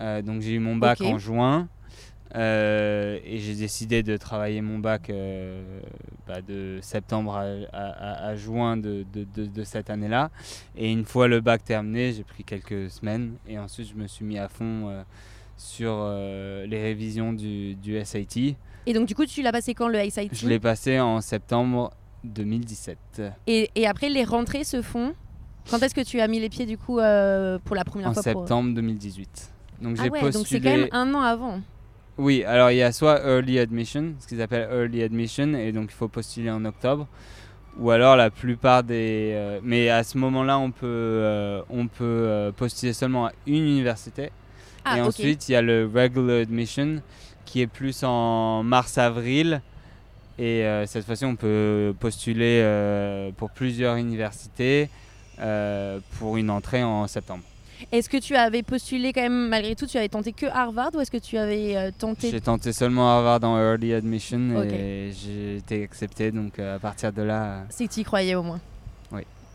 Donc j'ai eu mon bac en juin euh, et j'ai décidé de travailler mon bac euh, bah, de septembre à, à- à- à juin de, de- de- de cette année-là. Et une fois le bac terminé, j'ai pris quelques semaines et ensuite je me suis mis à fond euh, sur les révisions du, du SAT. et donc du coup tu l'as passé quand le SAT Je l'ai passé en septembre 2017. et, et après les rentrées se font? Quand est-ce que tu as mis les pieds du coup pour la première En fois pour- septembre 2018. Donc ah j'ai ouais postulé. donc c'est quand même un an avant Oui, alors il y a soit early admission, ce qu'ils appellent early admission, et donc il faut postuler en octobre, ou alors la plupart des. euh, mais à ce moment-là, on peut, euh, on peut euh, postuler seulement à une université. ah et ensuite, il y a le regular admission qui est plus en mars-avril. Et euh, cette fois-ci, on peut postuler pour plusieurs universités pour une entrée en septembre. Est-ce que tu avais postulé quand même, malgré tout, tu avais tenté que Harvard ou est-ce que tu avais euh, tenté J'ai tenté seulement Harvard en early admission et j'ai été accepté. Donc euh, à partir de là, euh, C'est que tu y croyais au moins.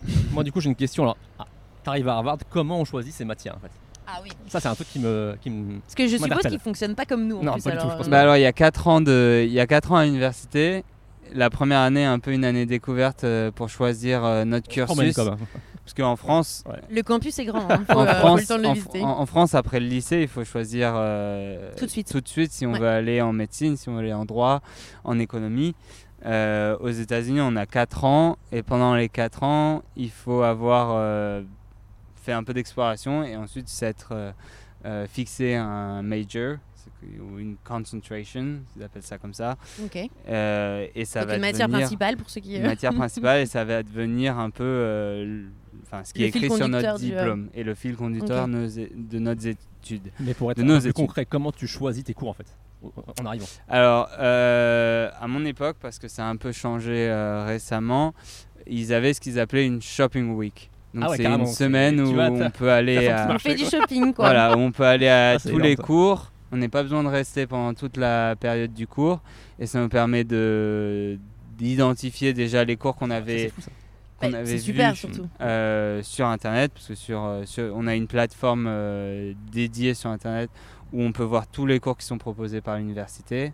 *laughs* Moi, du coup, j'ai une question. Alors, ah, t'arrives à Harvard, comment on choisit ses matières en fait? Ah oui. Ça, c'est un truc qui me, qui me. Parce que je suppose qu'ils fonctionnent pas comme nous. En Non, plus, pas du tout, alors, je pense euh, Bah alors il y a 4 ans de il y a quatre ans à l'université. La première année un peu une année découverte euh, pour choisir euh, notre cursus hein. Parce qu'en France Le campus est grand. hein. Faut, en euh, faut France le temps de le en, visiter. en- en France après le lycée il faut choisir euh, Tout de suite. tout de suite si on Ouais. veut aller en médecine si on veut aller en droit en économie Euh, aux États-Unis on a 4 ans et pendant les 4 ans il faut avoir euh, fait un peu d'exploration et ensuite s'être euh, euh, fixé un major ou une concentration ils appellent ça comme ça Ok. euh, et ça Donc va une matière devenir principale pour ceux qui. une matière *laughs* principale et ça va devenir un peu euh, enfin ce qui Le est écrit sur notre du, euh, diplôme et le fil conducteur nos de nos études. Mais pour être De un nos peu plus concret, comment tu choisis tes cours en fait En arrivant? Alors euh, à mon époque parce que ça a un peu changé euh, récemment, ils avaient ce qu'ils appelaient une shopping week. Donc Ah ouais, c'est une semaine où on peut aller à On fait du shopping quoi. voilà, où on peut aller à Ah, tous les cours. On n'a pas besoin de rester pendant toute la période du cours et ça nous permet de d'identifier déjà les cours qu'on Ça, avait ça. qu'on avait c'est super vu surtout. euh, sur internet parce que sur, euh, sur- on a une plateforme euh, dédiée sur internet où on peut voir tous les cours qui sont proposés par l'université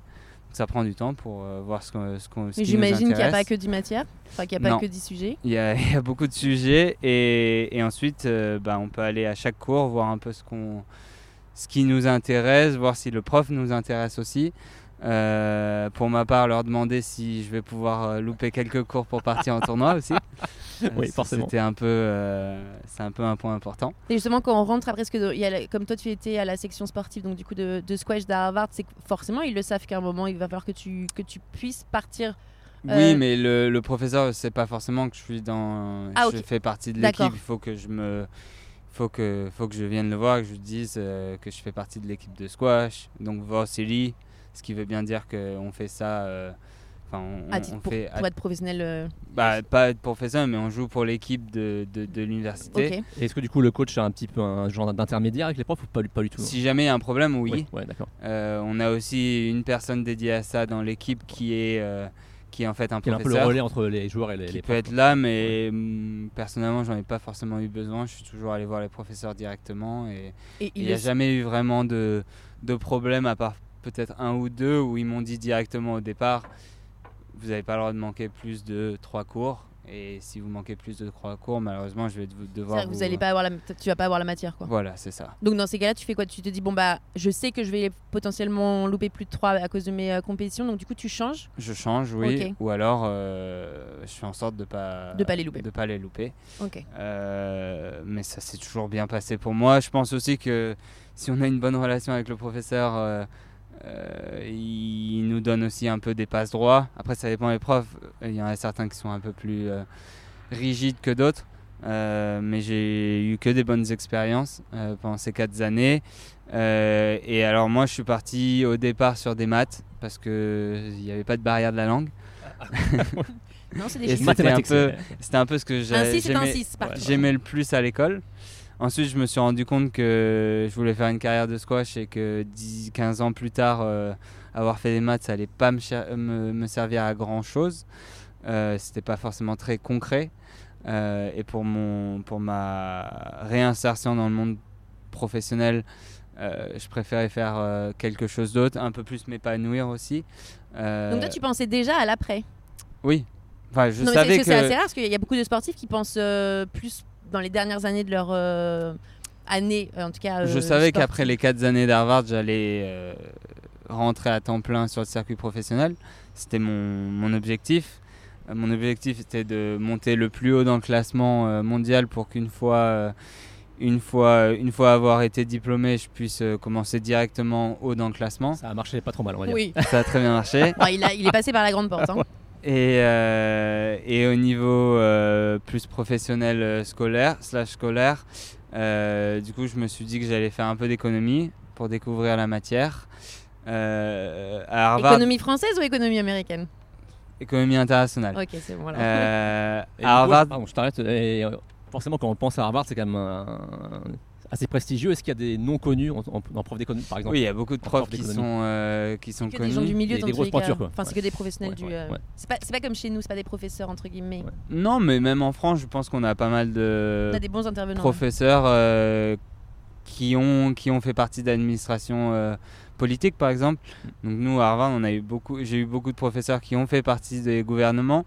ça prend du temps pour euh, voir ce qu'on ce ce Mais j'imagine qu'il n'y a pas que 10 matières, enfin qu'il n'y a pas Non. que 10 sujets. il y, a, *laughs* il y a beaucoup de sujets et, et ensuite euh, bah, on peut aller à chaque cours voir un peu ce qu'on ce qui nous intéresse voir si le prof nous intéresse aussi Euh, pour ma part leur demander si je vais pouvoir euh, louper quelques cours pour partir en tournoi aussi *laughs* Euh, Oui, forcément. c'était un peu euh, c'est un peu un point important Et justement, quand on rentre après, parce que il y a la- comme toi, tu étais à la section sportive, donc du coup de, de squash d'Harvard, c'est que forcément, ils le savent qu'à un moment, il va falloir que tu, que tu puisses partir. Oui, mais le, le professeur ne sait pas forcément que je suis dans. Ah, je fais partie de l'équipe. Il faut que je me. Faut que, faut que je vienne le voir, que je lui dise euh, que je fais partie de l'équipe de squash. Donc, Varsity, ce qui veut bien dire qu'on fait ça. euh, Enfin, on, à on titre pour, fait. pour être professionnel. euh, bah, pas être professeur, mais on joue pour l'équipe de, de, de l'université. ok. Et est-ce que du coup le coach a un petit peu un genre d'intermédiaire avec les profs ou pas, pas du tout Si jamais il y a un problème, oui. Ouais, d'accord. Euh, on a aussi une personne dédiée à ça dans l'équipe qui est, euh, qui est en fait un Qui est un peu le relais entre les joueurs et les, qui les peut profs. être là, mais hum, personnellement, j'en ai pas forcément eu besoin. Je suis toujours allé voir les professeurs directement et Et il n'y a jamais eu vraiment de, de problème à part peut-être un ou deux où ils m'ont dit directement au départ vous n'avez pas le droit de manquer plus de trois cours. Et si vous manquez plus de trois cours, malheureusement, je vais dev- devoir. que vous allez pas avoir la, tu vas pas avoir la matière, quoi. Voilà, c'est ça. Donc dans ces cas-là, tu fais quoi? Tu te dis bon bah, je sais que je vais potentiellement louper plus de 3 à cause de mes euh, compétitions, donc du coup tu changes? Je change, oui. Ou alors, euh, je fais en sorte de pas De pas les louper. De pas les louper. Ok. Euh, mais ça s'est toujours bien passé pour moi. Je pense aussi que si on a une bonne relation avec le professeur, euh, euh, il nous donne aussi un peu des passes droits. Après, ça dépend des profs. Il y en a certains qui sont un peu plus euh, rigides que d'autres. Euh, mais j'ai eu que des bonnes expériences euh, pendant ces quatre années. Euh, et alors moi, je suis parti au départ sur des maths parce que il n'y avait pas de barrière de la langue. *laughs* Non, c'est des Et chiffres. c'était un peu, un ce que Un j'ai- 6 c'est un j'aimais. 6, par contre. J'aimais le plus à l'école. Ensuite, je me suis rendu compte que je voulais faire une carrière de squash et que 10, 15 ans plus tard, euh, avoir fait des maths, ça allait pas me, cher- me, me servir à grand chose. Euh, C'était pas forcément très concret. Euh, et pour, mon, pour ma réinsertion dans le monde professionnel, euh, je préférais faire quelque chose d'autre, un peu plus m'épanouir aussi. Donc toi, tu pensais déjà à l'après? Oui. Enfin, je non, savais parce que c'est assez que. rare parce qu'il y a beaucoup de sportifs qui pensent plus dans les dernières années de leur euh, année, euh, en tout cas. Je euh, savais qu'après les quatre années d'Harvard, j'allais euh, rentrer à temps plein sur le circuit professionnel. C'était mon, mon objectif. Euh, Mon objectif était de monter le plus haut dans le classement euh, mondial pour qu'une fois, euh, une fois, une fois avoir été diplômé, je puisse euh, commencer directement haut dans le classement. Ça a marché pas trop mal, on va dire. Oui. Ça a très bien marché. *laughs* Bon, il, a- il est passé par la grande porte. hein. Et, euh, et au niveau euh, plus professionnel euh, scolaire, slash scolaire, euh, du coup je me suis dit que j'allais faire un peu d'économie pour découvrir la matière. Euh, à Harvard, Économie française ou économie américaine? Économie internationale. Ok, c'est bon. Euh, à coup, Harvard, pardon, je t'arrête. Forcément, quand on pense à Harvard, c'est quand même un- assez prestigieux. Est-ce qu'il y a des noms connus en, en, en prof d'économie, par exemple Oui, il y a beaucoup de profs prof qui sont, euh, qui sont que connus. des gens du milieu Des- grosses pointures, quoi. Enfin, c'est Ouais. que des professionnels Ouais, du. euh, ouais. C'est pas, c'est pas comme chez nous, c'est pas des professeurs entre guillemets. Ouais. Non, mais même en France, je pense qu'on a pas mal de On a des bons intervenants. professeurs euh, qui, ont, qui ont fait partie d'administration euh, politique, par exemple. Donc nous, à Harvard, on a eu beaucoup, j'ai eu beaucoup de professeurs qui ont fait partie des gouvernements.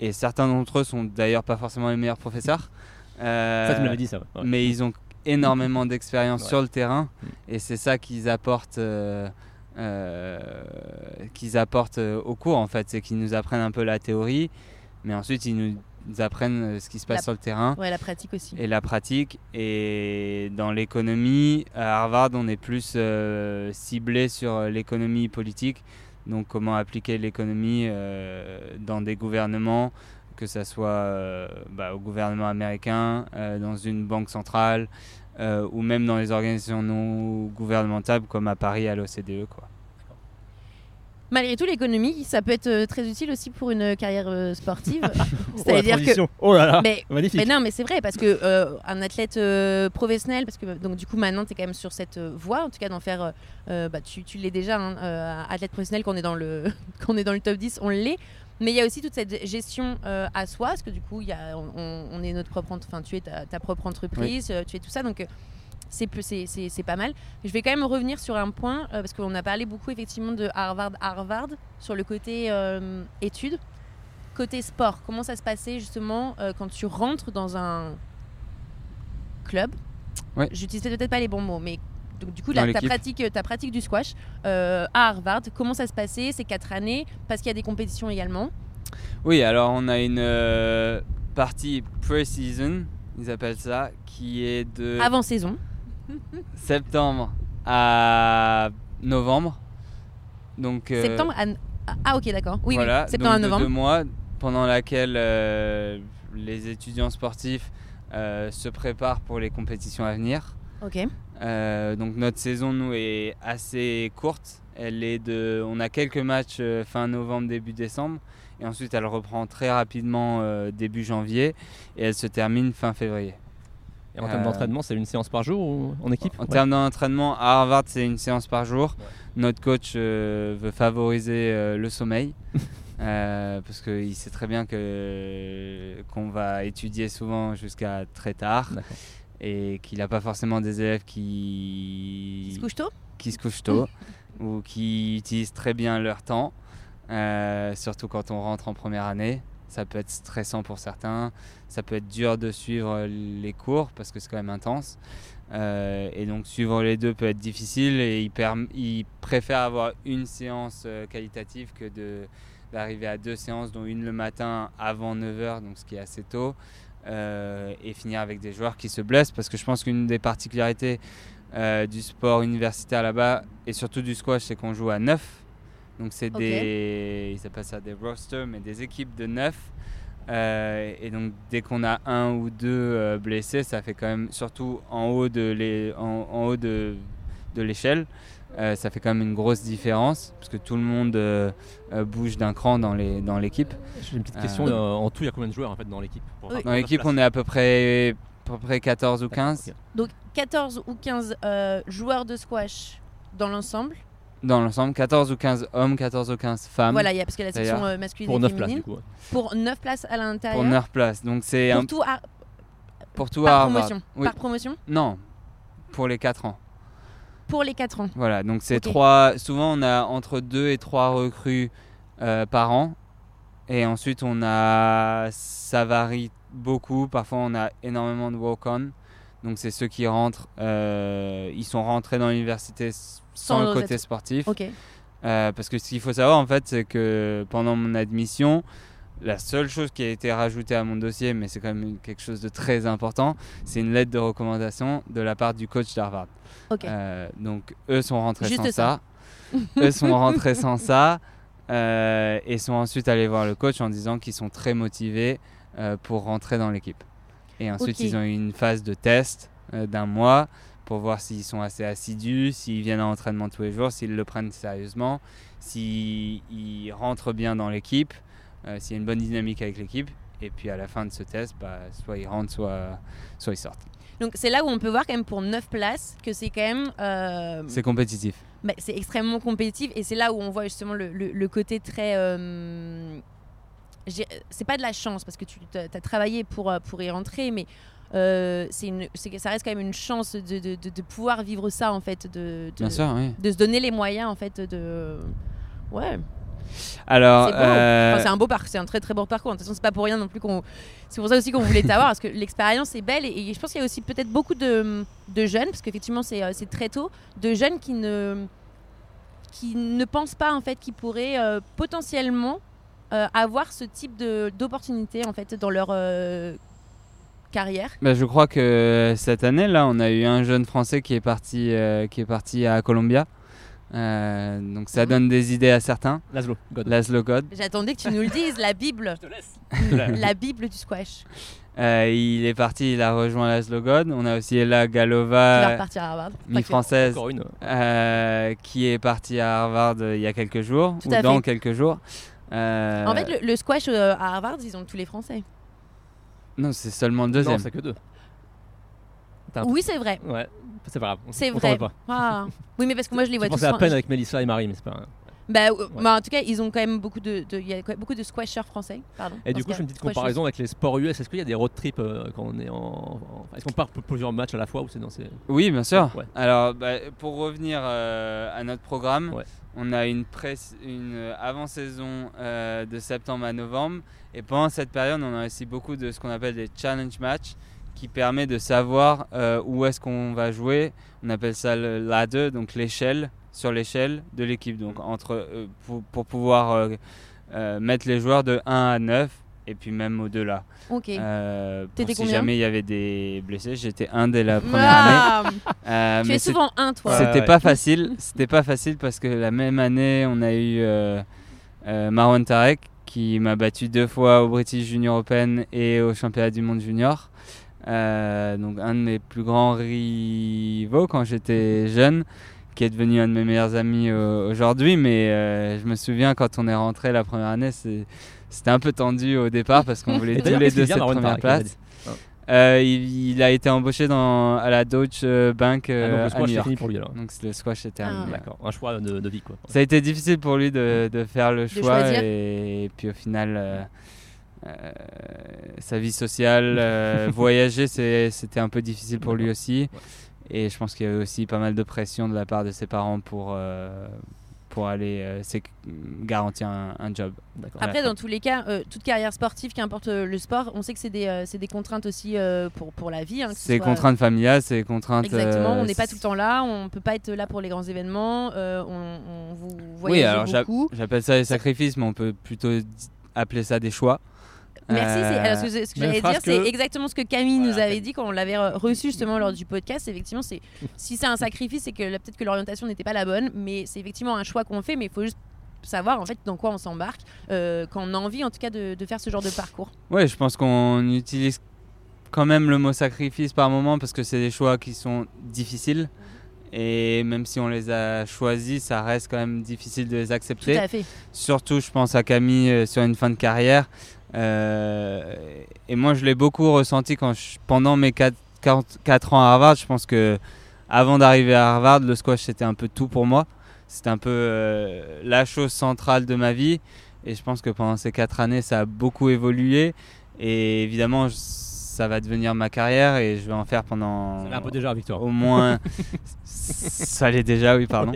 Et certains d'entre eux sont d'ailleurs pas forcément les meilleurs professeurs. Euh, Ça, tu me l'avais dit, ça. Ouais. mais ils ont énormément d'expérience Ouais. sur le terrain Mm. et c'est ça qu'ils apportent euh, euh, qu'ils apportent euh, au cours en fait c'est qu'ils nous apprennent un peu la théorie mais ensuite ils nous apprennent ce qui se passe La- sur le terrain Ouais, la pratique aussi. et la pratique et dans l'économie à Harvard on est plus euh, ciblé sur l'économie politique donc comment appliquer l'économie euh, dans des gouvernements que ce soit euh, bah, au gouvernement américain euh, dans une banque centrale euh, ou même dans les organisations non gouvernementales comme à Paris à l'OCDE quoi. Malgré tout, l'économie, ça peut être très utile aussi pour une carrière sportive. Oh, *laughs* C'est-à-dire que. Oh là là Mais Magnifique Mais non, mais c'est vrai parce que euh, un athlète euh, professionnel, parce que donc du coup maintenant tu es quand même sur cette euh, voie, en tout cas d'en faire, bah, tu, tu l'es déjà, hein, euh, athlète professionnel, qu'on est dans le *laughs* qu'on est dans le top 10, on l'est. Mais il y a aussi toute cette gestion euh, à soi, parce que du coup il y a, on, on est notre propre, enfin tu es ta, ta propre entreprise, euh, tu es tout ça, donc euh, c'est pas mal. Je vais quand même revenir sur un point euh, parce qu'on a parlé beaucoup effectivement de Harvard, Harvard sur le côté euh, études. Côté sport, comment ça se passait justement quand tu rentres dans un club? Ouais. J'utilisais peut-être pas les bons mots, mais donc, du coup, Dans la, ta, pratique, ta pratique du squash euh, à Harvard, comment ça se passait ces quatre années? Parce qu'il y a des compétitions également. Oui, alors on a une euh, partie pre-season, ils appellent ça, qui est de Avant saison. *laughs* septembre à novembre. Donc euh, Septembre à. Ah, ok, d'accord. Oui, voilà, oui. Septembre donc à de novembre. deux mois pendant laquelle euh, les étudiants sportifs euh, se préparent pour les compétitions à venir. Ok. Euh, donc notre saison nous est assez courte. Elle est de, on a quelques matchs euh, fin novembre début décembre et ensuite elle reprend très rapidement euh, début janvier et elle se termine fin février. Et en termes d'entraînement, c'est une séance par jour ou en équipe? En Ouais. termes d'entraînement, à Harvard, c'est une séance par jour. Notre coach veut favoriser le sommeil. *laughs* euh, parce qu'il sait très bien que qu'on va étudier souvent jusqu'à très tard. Et qu'il n'a pas forcément des élèves qui, Il se couche tôt qui se couchent tôt *laughs* ou qui utilisent très bien leur temps, euh, surtout quand on rentre en première année. Ça peut être stressant pour certains, ça peut être dur de suivre les cours parce que c'est quand même intense. Euh, et donc suivre les deux peut être difficile et ils, ils préfèrent avoir une séance euh, qualitative que d'arriver à deux séances, dont une le matin avant 9h, donc ce qui est assez tôt, euh, et finir avec des joueurs qui se blessent parce que je pense qu'une des particularités euh, du sport universitaire là-bas et surtout du squash, c'est qu'on joue à 9. Donc c'est des, ils appellent ça des rosters, mais des équipes de 9. Euh, et donc dès qu'on a un ou deux blessés, ça fait quand même, surtout en haut de les, en, en haut de, de l'échelle, euh, ça fait quand même une grosse différence parce que tout le monde euh, euh, bouge d'un cran dans les dans l'équipe. J'ai une petite Euh, question. euh, en tout, il y a combien de joueurs en fait dans l'équipe pour Oui. Dans neuf l'équipe, places on est à peu près à peu près 14 ou 15 Ok. Donc 14 ou 15 euh, joueurs de squash dans l'ensemble. dans l'ensemble, 14 ou 15 hommes, 14 ou 15 femmes. Voilà, il y a parce que la section euh, masculine Pour et 9 places féminine. du coup. ouais. Pour 9 places à l'intérieur. pour 9 places. Donc c'est Pour un- tout à- pour tout à par Harvard. promotion. Oui. Par promotion Non, pour les 4 ans. Pour les 4 ans. Voilà, donc c'est Ok. trois. Souvent, on a entre 2 et 3 recrues euh, par an. Et ensuite, on a. Ça varie beaucoup. Parfois, on a énormément de walk-on. Donc, c'est ceux qui rentrent. euh, ils sont rentrés dans l'université sans, Sans le côté sportif. Euh, parce que ce qu'il faut savoir, en fait, c'est que pendant mon admission, la seule chose qui a été rajoutée à mon dossier, mais c'est quand même quelque chose de très important, c'est une lettre de recommandation de la part du coach d'Harvard. Ok. Euh, donc eux sont rentrés Juste sans ça. ça. eux sont rentrés sans *laughs* ça euh, et sont ensuite allés voir le coach en disant qu'ils sont très motivés euh, pour rentrer dans l'équipe. Et ensuite ils ont eu une phase de test euh, d'un mois pour voir s'ils sont assez assidus, s'ils viennent à l'entraînement tous les jours, s'ils le prennent sérieusement, s'ils rentrent bien dans l'équipe, s'il y a une bonne dynamique avec l'équipe. Et puis à la fin de ce test, bah, soit ils rentrent, soit, soit ils sortent. Donc c'est là où on peut voir quand même pour 9 places que c'est quand même... euh, C'est compétitif. bah, c'est extrêmement compétitif et c'est là où on voit justement le, le- le côté très... euh, c'est pas de la chance parce que tu as travaillé pour, euh, pour y rentrer, mais euh, une, ça reste quand même une chance de, de- de- de pouvoir vivre ça en fait, de, de, Bien sûr, oui. de se donner les moyens en fait de... Ouais, Alors, c'est euh, Enfin, c'est un beau parcours, c'est un très très beau parcours. De toute façon, c'est pas pour rien non plus qu'on. C'est pour ça aussi qu'on voulait *laughs* t'avoir parce que l'expérience est belle et, et je pense qu'il y a aussi peut-être beaucoup de, de jeunes parce qu'effectivement c'est euh, très tôt de jeunes qui ne qui ne pensent pas en fait qu'ils pourraient euh, potentiellement euh, avoir ce type d'opportunité en fait dans leur carrière. bah, je crois que cette année, là, on a eu un jeune Français qui est parti, qui est parti à Columbia. Euh, donc ça donne des idées à certains. Laszlo, God. Laszlo God. J'attendais que tu nous le dises, la Bible, Je te laisse. *laughs* la Bible du squash. Euh, il est parti, il a rejoint Laszlo God. On a aussi Ella Galova, à Harvard. Mi-française, Encore une. euh, qui est partie à Harvard il y a quelques jours, Tout ou à dans fait. quelques jours. Euh, En fait, le, le squash euh, à Harvard, ils ont tous les Français. Non, c'est seulement le Non, deuxième. c'est que deux. Oui, c'est vrai. Ouais, c'est pas grave. on- C'est vrai. pas. Ah. Oui, mais parce que moi je les *laughs* vois tous. pensais à peine avec Mélissa et Marie, mais c'est pas. Bah, euh, bah, en tout cas, ils ont quand même beaucoup de, de- il y a beaucoup de squashers français. Pardon. Et du coup, je fais une petite comparaison avec les sports US. Est-ce qu'il y a des road trips euh, quand on est en. en- Est-ce qu'on part pour plusieurs matchs à la fois ou c'est dans ces. Oui, bien sûr. Ouais. Alors, bah, pour revenir euh, à notre programme, Ouais. on a une, une avant-saison euh, de septembre à novembre. Et pendant cette période, on a aussi beaucoup de ce qu'on appelle des challenge matchs qui permet de savoir euh, où est-ce qu'on va jouer. On appelle ça le ladder, donc l'échelle, sur l'échelle de l'équipe. Donc, entre, euh, pour, pour pouvoir euh, euh, mettre les joueurs de 1 à 9 et puis même au-delà. Ok. Euh, si jamais il y avait des blessés, j'étais un dès la première année. Ah, Euh, tu mais es souvent un, toi. C'était ouais. pas facile. C'était pas facile parce que la même année, on a eu euh, euh, Marwan Tarek qui m'a battu deux fois au British Junior Open et au Championnat du Monde Junior. Euh, donc un de mes plus grands rivaux quand j'étais jeune, qui est devenu un de mes meilleurs amis euh, aujourd'hui. Mais euh, je me souviens quand on est rentré la première année, c'était un peu tendu au départ parce qu'on voulait *laughs* tous les deux cette première place. il a dit Euh, il, il a été embauché dans, à la Deutsche Bank Ah, euh, donc le à squash, New c'est York. fini pour lui alors. Donc le squash était Ah. un choix de, de vie quoi. Ça a été difficile pour lui de, de faire le choix et, et puis au final, euh, euh, sa vie sociale, euh, *laughs* voyager, c'était un peu difficile pour lui aussi. Ouais. Et je pense qu'il y avait aussi pas mal de pression de la part de ses parents pour, euh, pour aller euh, garantir un, un job. Après, dans tous les cas, euh, toute carrière sportive, qu'importe le sport, on sait que c'est des, euh, c'est des contraintes aussi euh, pour, pour la vie. hein, C'est soit- contraintes familiales, c'est contraintes. Exactement, euh, on n'est pas tout le temps là, on peut pas être là pour les grands événements, euh, on, on vous Oui, voyage alors j'a- beaucoup. j'appelle ça des sacrifices, mais on peut plutôt appeler ça des choix. Merci. Euh, alors, ce que, ce que même j'allais dire, c'est exactement ce que Camille Voilà, nous avait dit quand on l'avait euh, reçu justement lors du podcast. Effectivement, c'est si c'est un sacrifice, c'est que peut-être que l'orientation n'était pas la bonne, mais c'est effectivement un choix qu'on fait, mais il faut juste savoir en fait dans quoi on s'embarque euh, quand on a envie en tout cas de, de faire ce genre de parcours. Ouais, je pense qu'on utilise quand même le mot sacrifice par moment parce que c'est des choix qui sont difficiles. Et même si on les a choisis, ça reste quand même difficile de les Tout accepter. à fait. Surtout, je pense à Camille euh, sur une fin de carrière. Euh, et moi, je l'ai beaucoup ressenti quand pendant mes 4, ans à Harvard. Je pense que avant d'arriver à Harvard, le squash c'était un peu tout pour moi. C'était un peu euh, la chose centrale de ma vie. Et je pense que pendant ces 4 années, ça a beaucoup évolué. Et évidemment, ça va devenir ma carrière et je vais en faire pendant Ça un peu déjà, Victor. au moins. *laughs* ça l'est déjà, oui, pardon.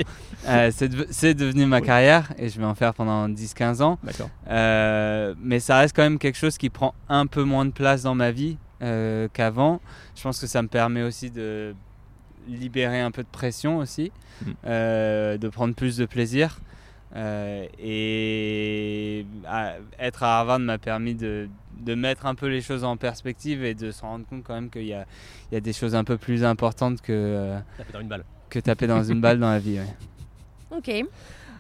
Euh, c'est de- c'est devenu ma Oui. carrière et je vais en faire pendant 10-15 ans. D'accord. Euh, mais ça reste quand même quelque chose qui prend un peu moins de place dans ma vie euh, qu'avant. Je pense que ça me permet aussi de libérer un peu de pression aussi, euh, de prendre plus de plaisir. Euh, et à- être à Harvard m'a permis de, de mettre un peu les choses en perspective et de se rendre compte quand même qu'il y a, il y a des choses un peu plus importantes que, euh, fait dans une balle. que taper dans une balle dans la vie. ouais. *laughs* Ok.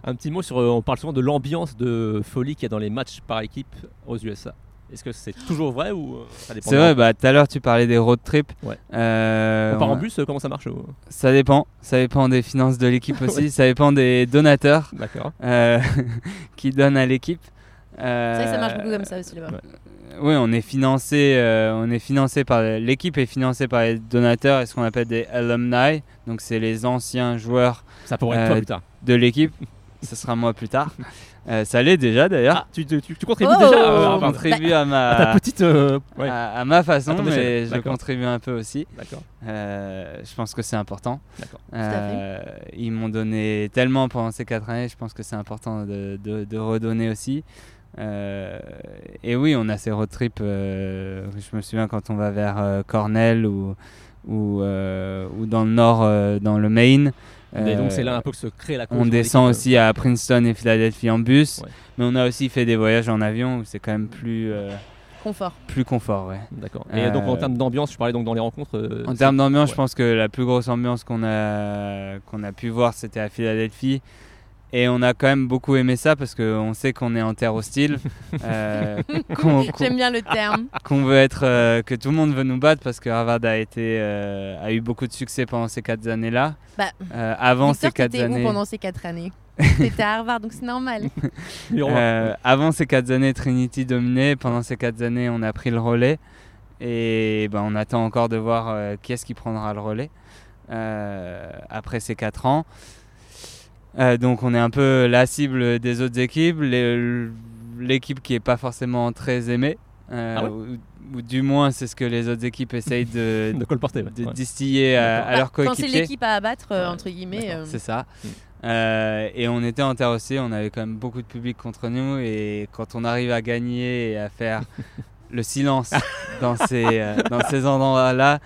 Un petit mot sur. euh, on parle souvent de l'ambiance de folie qu'il y a dans les matchs par équipe aux USA. Est-ce que c'est toujours vrai ou euh, ça dépend C'est vrai, bah, tout à l'heure tu parlais des road trips. Ouais. Euh, On part en bus, euh, comment ça marche ou- Ça dépend. Ça dépend des finances de l'équipe *laughs* aussi. Ça dépend des donateurs D'accord. euh, *laughs* qui donnent à l'équipe. C'est vrai que ça marche beaucoup comme ça aussi là-bas. Ouais. oui, on est financé, euh, on est financé par l'équipe est financée par les donateurs et ce qu'on appelle des alumni. Donc c'est les anciens joueurs Ça pourrait être toi Euh, plus tard. de l'équipe. *laughs* Ce sera moi plus tard. Euh, ça l'est déjà d'ailleurs. Ah, tu, tu, contribues Oh déjà à- contribue à ma, à ta petite. euh, ouais, à, à ma façon, mais je contribue un peu aussi. D'accord. Euh, je pense que c'est important. Euh, ils m'ont donné tellement pendant ces quatre années, je pense que c'est important de, de- de redonner aussi. Euh, et oui, on a ces road trips. euh, je me souviens quand on va vers euh, Cornell ou, ou, euh, ou dans le nord, euh, dans le Maine. Mais donc c'est là un peu que se crée la on descend aussi à Princeton et Philadelphie en bus. Ouais. Mais on a aussi fait des voyages en avion où c'est quand même plus, euh, Confort. plus confort. Ouais. D'accord. Et donc en termes d'ambiance, je parlais donc dans les rencontres. euh, En termes d'ambiance, je pense que la plus grosse ambiance qu'on a, qu'on a pu voir, c'était à Philadelphie. Et on a quand même beaucoup aimé ça parce qu'on sait qu'on est en terre hostile, *laughs* euh, J'aime bien le terme. qu'on veut être, euh, que tout le monde veut nous battre parce que Harvard a été, euh, a eu beaucoup de succès pendant ces quatre années-là. Bah, Euh, avant Victor, ces quatre t'étais où années, pendant ces quatre années *laughs* T'étais à Harvard, donc c'est normal. Euh, avant ces quatre années, Trinity dominait. Pendant ces quatre années, on a pris le relais et ben, on attend encore de voir euh, qui est-ce qui prendra le relais euh, après ces quatre ans. Euh, donc on est un peu la cible des autres équipes, l'équipe qui est pas forcément très aimée, euh, Ah ouais ou, ou du moins c'est ce que les autres équipes essayent de, *laughs* de colporter. ouais. de Ouais. distiller à, à leurs quand c'est coéquipiers. l'équipe à abattre, euh, entre guillemets. Euh, C'est ça. Mm. Euh, et on était en terre aussi, on avait quand même beaucoup de public contre nous. Et quand on arrive à gagner et à faire *laughs* le silence dans ces, euh, dans ces endroits-là,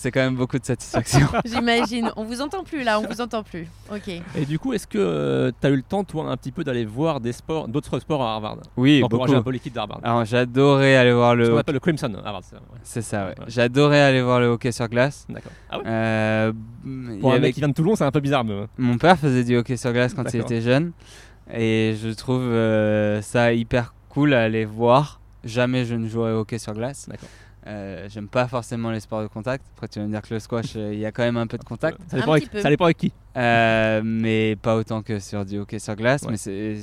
c'est quand même beaucoup de satisfaction. *laughs* J'imagine. On vous entend plus là, on vous entend plus. Ok. Et du coup, est-ce que tu as eu le temps, toi, un petit peu d'aller voir des sports, d'autres sports à Harvard? Oui, Pour encourager un beaucoup. peu l'équipe d'Harvard. Alors j'adorais aller voir Ce qu'on le. appelle le Crimson Harvard. c'est ça, ouais. C'est ça, ouais. J'adorais aller voir le hockey sur glace. D'accord. Ah ouais? Euh, il Pour un avait- mec qui vient de Toulon, c'est un peu bizarre. Mais... Mon père faisait du hockey sur glace quand il était jeune. Et je trouve euh, ça hyper cool à aller voir. Jamais je ne jouerai au hockey sur glace. D'accord. Euh, J'aime pas forcément les sports de contact. Après, tu vas me dire que le squash, euh, il y a quand même un peu de contact. Ça dépend, avec, ça dépend avec qui. Euh, mais pas autant que sur du hockey sur glace. Ouais. Mais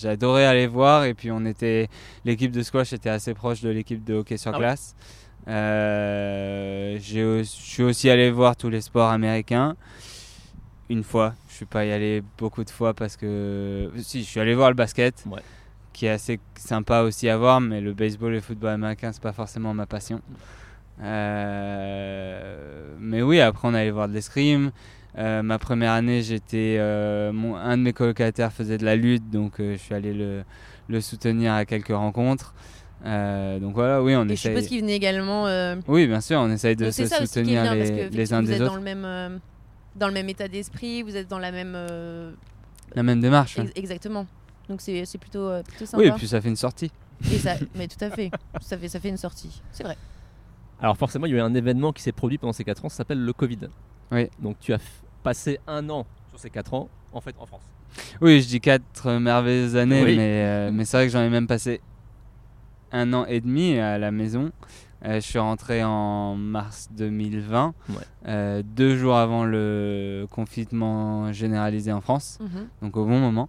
j'adorais aller voir. Et puis, on était, l'équipe de squash était assez proche de l'équipe de hockey sur Ah ouais. glace. Euh, Je suis aussi allé voir tous les sports américains. Une fois. Je suis pas y allé beaucoup de fois parce que. Si, je suis allé voir le basket. Ouais. Qui est assez sympa aussi à voir. Mais le baseball et le football américain, c'est pas forcément ma passion. Euh, mais oui, après on allait voir de l'escrime. Euh, ma première année, j'étais, euh, un de mes colocataires faisait de la lutte, donc je suis allé le, le soutenir à quelques rencontres. Donc voilà, oui, on Et je essaye. suppose qu'il venait également. Oui, bien sûr, on essaye de donc se aussi soutenir les, parce que les uns vous des êtes autres. dans le même dans le même état d'esprit, vous êtes dans la même La même démarche. ex- exactement. Donc c'est c'est plutôt euh, plutôt sympa. Oui, et puis ça fait une sortie. Et ça, *laughs* mais tout à fait. Ça fait ça fait une sortie. C'est vrai. Alors forcément, il y a eu un événement qui s'est produit pendant ces 4 ans, ça s'appelle le Covid. Oui. Donc tu as passé un an sur ces 4 ans, en fait, en France. Oui, je dis quatre merveilleuses années, Oui. mais, euh, mais c'est vrai que j'en ai même passé un an et demi à la maison. Euh, je suis rentré en mars 2020, Ouais. euh, deux jours avant le confinement généralisé en France, Mhm. donc au bon moment.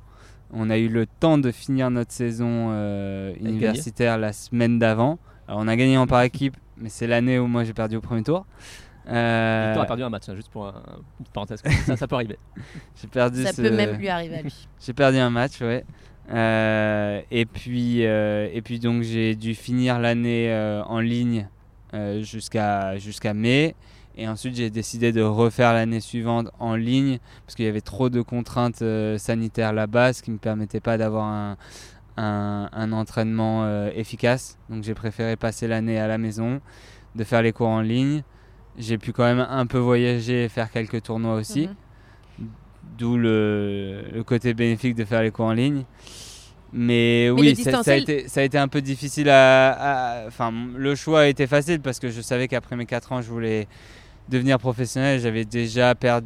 On a eu le temps de finir notre saison euh, universitaire la semaine d'avant. Alors on a gagné en par équipe, mais c'est l'année où moi j'ai perdu au premier tour. Euh, Victor a perdu un match, hein, juste pour un, une parenthèse. ça, ça peut arriver. *laughs* j'ai perdu Ça ce- peut même lui arriver à lui. *laughs* J'ai perdu un match, ouais. Euh, et puis, euh, et puis donc j'ai dû finir l'année euh, en ligne euh, jusqu'à jusqu'à mai. Et ensuite j'ai décidé de refaire l'année suivante en ligne parce qu'il y avait trop de contraintes euh, sanitaires là-bas, ce qui ne me permettait pas d'avoir un, un, un entraînement euh, efficace. Donc j'ai préféré passer l'année à la maison, de faire les cours en ligne. J'ai pu quand même un peu voyager et faire quelques tournois aussi. Mhm. D'où le, le côté bénéfique de faire les cours en ligne. Mais, oui, ça, ça a été, ça a été un peu difficile à- Enfin, le choix a été facile parce que je savais qu'après mes 4 ans, je voulais devenir professionnel. J'avais déjà per-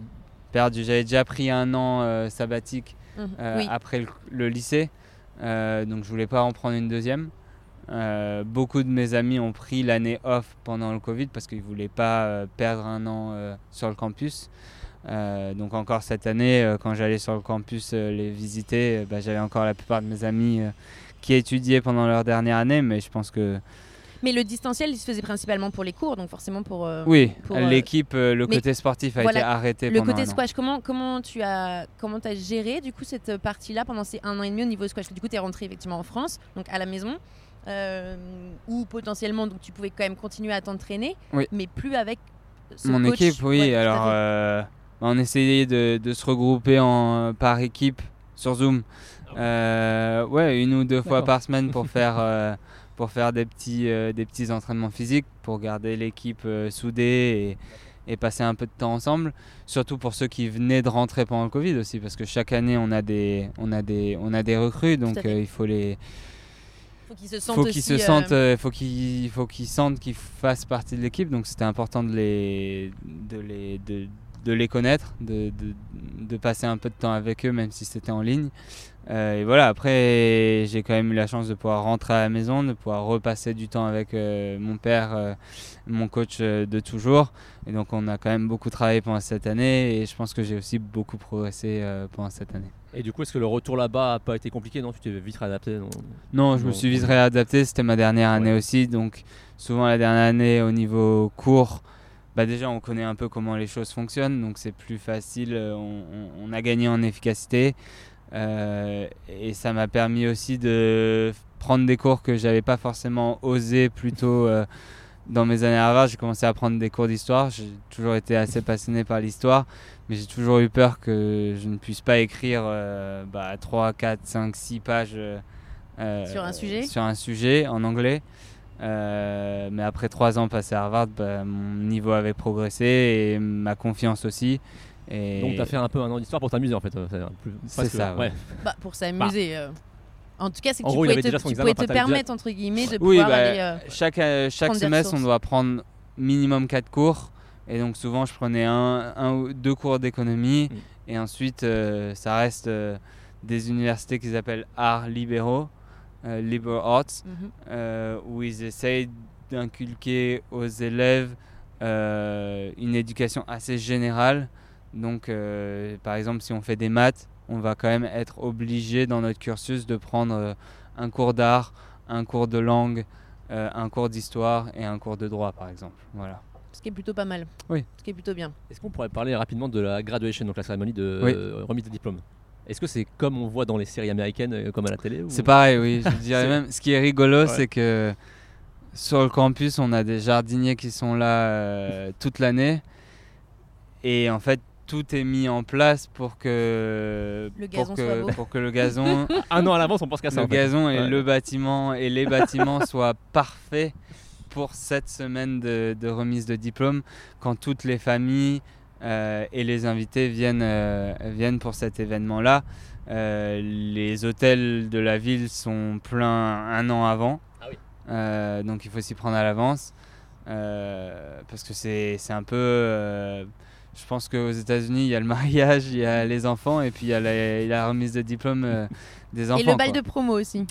perdu, j'avais déjà pris un an euh, sabbatique Mhm. euh, oui. après le, le lycée. Euh, donc je voulais pas en prendre une deuxième. Beaucoup de mes amis ont pris l'année off pendant le Covid parce qu'ils voulaient pas perdre un an sur le campus. Euh, donc encore cette année, euh, quand j'allais sur le campus euh, les visiter, bah, j'avais encore la plupart de mes amis qui étudiaient pendant leur dernière année, mais je pense que Mais le distanciel, il se faisait principalement pour les cours, donc forcément pour. euh, oui, pour, euh, l'équipe, euh, le côté sportif a voilà, été arrêté Le pendant côté un an. squash, comment, comment tu as comment as géré du coup cette partie-là pendant ces un an et demi au niveau squash? Du coup, tu es rentré effectivement en France, donc à la maison, euh, où potentiellement donc tu pouvais quand même continuer à t'entraîner, Oui. mais plus avec ce Mon coach. équipe, oui. Ouais, alors, euh, on essayait de, de se regrouper en, par équipe sur Zoom. Euh, ouais, une ou deux fois par semaine pour faire, euh, *laughs* pour faire des, petits, euh, des petits entraînements physiques, pour garder l'équipe euh, soudée et, et passer un peu de temps ensemble. Surtout pour ceux qui venaient de rentrer pendant le Covid aussi, parce que chaque année, on a des, on a des, on a des recrues, donc euh, il faut les, faut qu'ils se sentent faut qu'ils se sentent, euh, faut qu'ils, faut qu'ils sentent qu'ils fassent partie de l'équipe. Donc c'était important de les, de les, de, de les connaître, de, de, de passer un peu de temps avec eux, même si c'était en ligne. Euh, et voilà. Après, j'ai quand même eu la chance de pouvoir rentrer à la maison, de pouvoir repasser du temps avec euh, mon père, euh, mon coach de toujours. Et donc on a quand même beaucoup travaillé pendant cette année. Et je pense que j'ai aussi beaucoup progressé pendant cette année. Et du coup, est-ce que le retour là-bas a pas été compliqué? Non, tu t'es vite réadapté non? Non, je me suis vite réadapté. C'était ma dernière année Ouais. aussi. Donc, souvent, la dernière année, au niveau cours, bah déjà, on connaît un peu comment les choses fonctionnent. Donc, c'est plus facile. On, on- on a gagné en efficacité. Euh, et ça m'a permis aussi de prendre des cours que j'avais pas forcément osé plus tôt euh, dans mes années à Harvard. J'ai commencé à prendre des cours d'histoire. J'ai toujours été assez passionné par l'histoire. Mais j'ai toujours eu peur que je ne puisse pas écrire euh, bah, 3, 4, 5, 6 pages euh, euh, Sur un sujet? sur un sujet en anglais. Mais après trois ans passés à Harvard, bah, mon niveau avait progressé et ma confiance aussi. Et Donc, tu as fait un peu un an d'histoire pour t'amuser en fait. euh, c'est ça, ouais. bah, pour s'amuser. euh. En tout cas, c'est que En tu gros, pouvais te, tu examen, pouvais permettre entre guillemets de Oui, pouvoir bah, aller. euh, chaque, euh, chaque semestre, on doit prendre minimum 4 cours. Et donc souvent, je prenais un, un ou deux cours d'économie. Mm. Et ensuite, euh, ça reste euh, des universités qu'ils appellent arts libéraux, euh, liberal arts, euh, où ils essayent d'inculquer aux élèves euh, une éducation assez générale. Donc, euh, par exemple, si on fait des maths, on va quand même être obligé dans notre cursus de prendre euh, un cours d'art, un cours de langue, euh, un cours d'histoire et un cours de droit, par exemple. Voilà. Ce qui est plutôt pas mal. Oui. Ce qui est plutôt bien. Est-ce qu'on pourrait parler rapidement de la graduation, donc la cérémonie de Oui. euh, remise de diplôme? Est-ce que c'est comme on voit dans les séries américaines, euh, comme à la télé ou- C'est pareil, oui. Je *laughs* dirais même. Ce qui est rigolo, Ouais. c'est que sur le campus, on a des jardiniers qui sont là euh, toute l'année. Et en fait, tout est mis en place pour que, Le pour gazon que, soit beau. pour que le gazon, *laughs* Un an à l'avance, on pense qu'à ça. le en fait. gazon et Ouais. le bâtiment et les bâtiments *laughs* soient parfaits pour cette semaine de, de remise de diplôme, quand toutes les familles euh, et les invités viennent, euh, viennent pour cet événement-là. Euh, les hôtels de la ville sont pleins un an avant. Ah oui. Euh, donc il faut s'y prendre à l'avance. Euh, parce que c'est c'est un peu... je pense qu'aux États-Unis, il y a le mariage, il y a les enfants, et puis il y a la, la remise de diplôme euh, des enfants. Et le bal quoi. de promo aussi.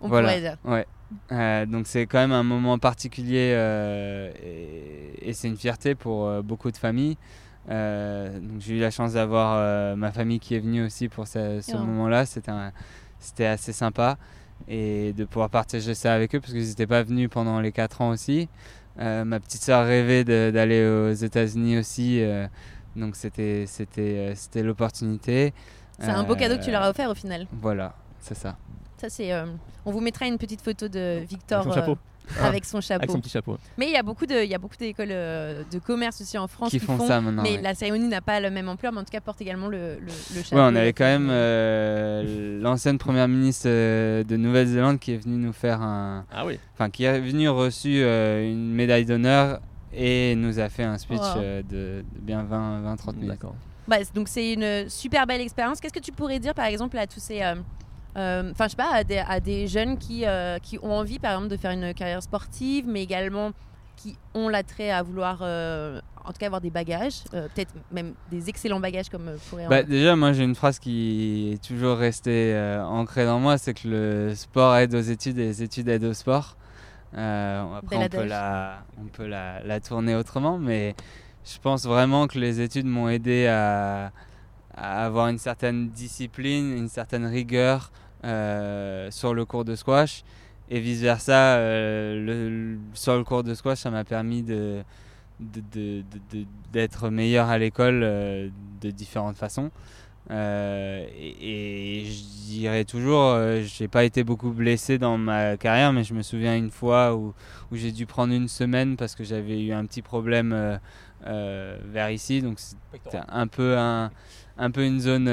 On Voilà. pourrait dire. Ouais. Euh, donc c'est quand même un moment particulier euh, et, et c'est une fierté pour beaucoup de familles. Donc j'ai eu la chance d'avoir ma famille qui est venue aussi pour ce, ce Oh. moment-là. C'était assez sympa et de pouvoir partager ça avec eux parce qu'ils n'étaient pas venus pendant les 4 ans aussi. Euh, ma petite sœur rêvait d'aller aux États-Unis aussi, euh, donc c'était c'était euh, c'était l'opportunité. C'est un beau cadeau que tu leur as offert au final. Voilà, c'est ça. Ça, c'est. euh, On vous mettra une petite photo de Victor Avec son chapeau. Euh, avec son chapeau. Avec son petit chapeau. Mais il y a beaucoup de, il y a beaucoup d'écoles euh, de commerce aussi en France qui font, ça maintenant. Mais ouais. la cérémonie n'a pas la même ampleur, mais en tout cas porte également le, le, le chapeau. Ouais, on avait quand même euh, l'ancienne première ministre euh, de Nouvelle-Zélande qui est venue nous faire un. Ah oui. Enfin, qui est venue reçu euh, une médaille d'honneur et nous a fait un speech Wow. euh, de, de bien 20-30 minutes. D'accord. Bah, donc c'est une super belle expérience. Qu'est-ce que tu pourrais dire par exemple à tous ces, enfin je sais pas, à des, à des jeunes qui, euh, qui ont envie par exemple de faire une carrière sportive, mais également qui ont l'attrait à vouloir, euh, en tout cas avoir des bagages, euh, peut-être même des excellents bagages comme euh, pourrait. en- Bah, déjà, moi j'ai une phrase qui est toujours restée euh, ancrée dans moi c'est que le sport aide aux études et les études aident au sport. Euh, après, on peut, la, on peut la, la tourner autrement, mais je pense vraiment que les études m'ont aidé à, à avoir une certaine discipline, une certaine rigueur sur le cours de squash. Et vice versa, le, sur le cours de squash, ça m'a permis de, d'être meilleur à l'école de différentes façons. Euh, et, je dirais toujours, euh, j'ai pas été beaucoup blessé dans ma carrière, mais je me souviens une fois où, où j'ai dû prendre une semaine parce que j'avais eu un petit problème euh, vers ici, donc c'était un peu un, un peu une zone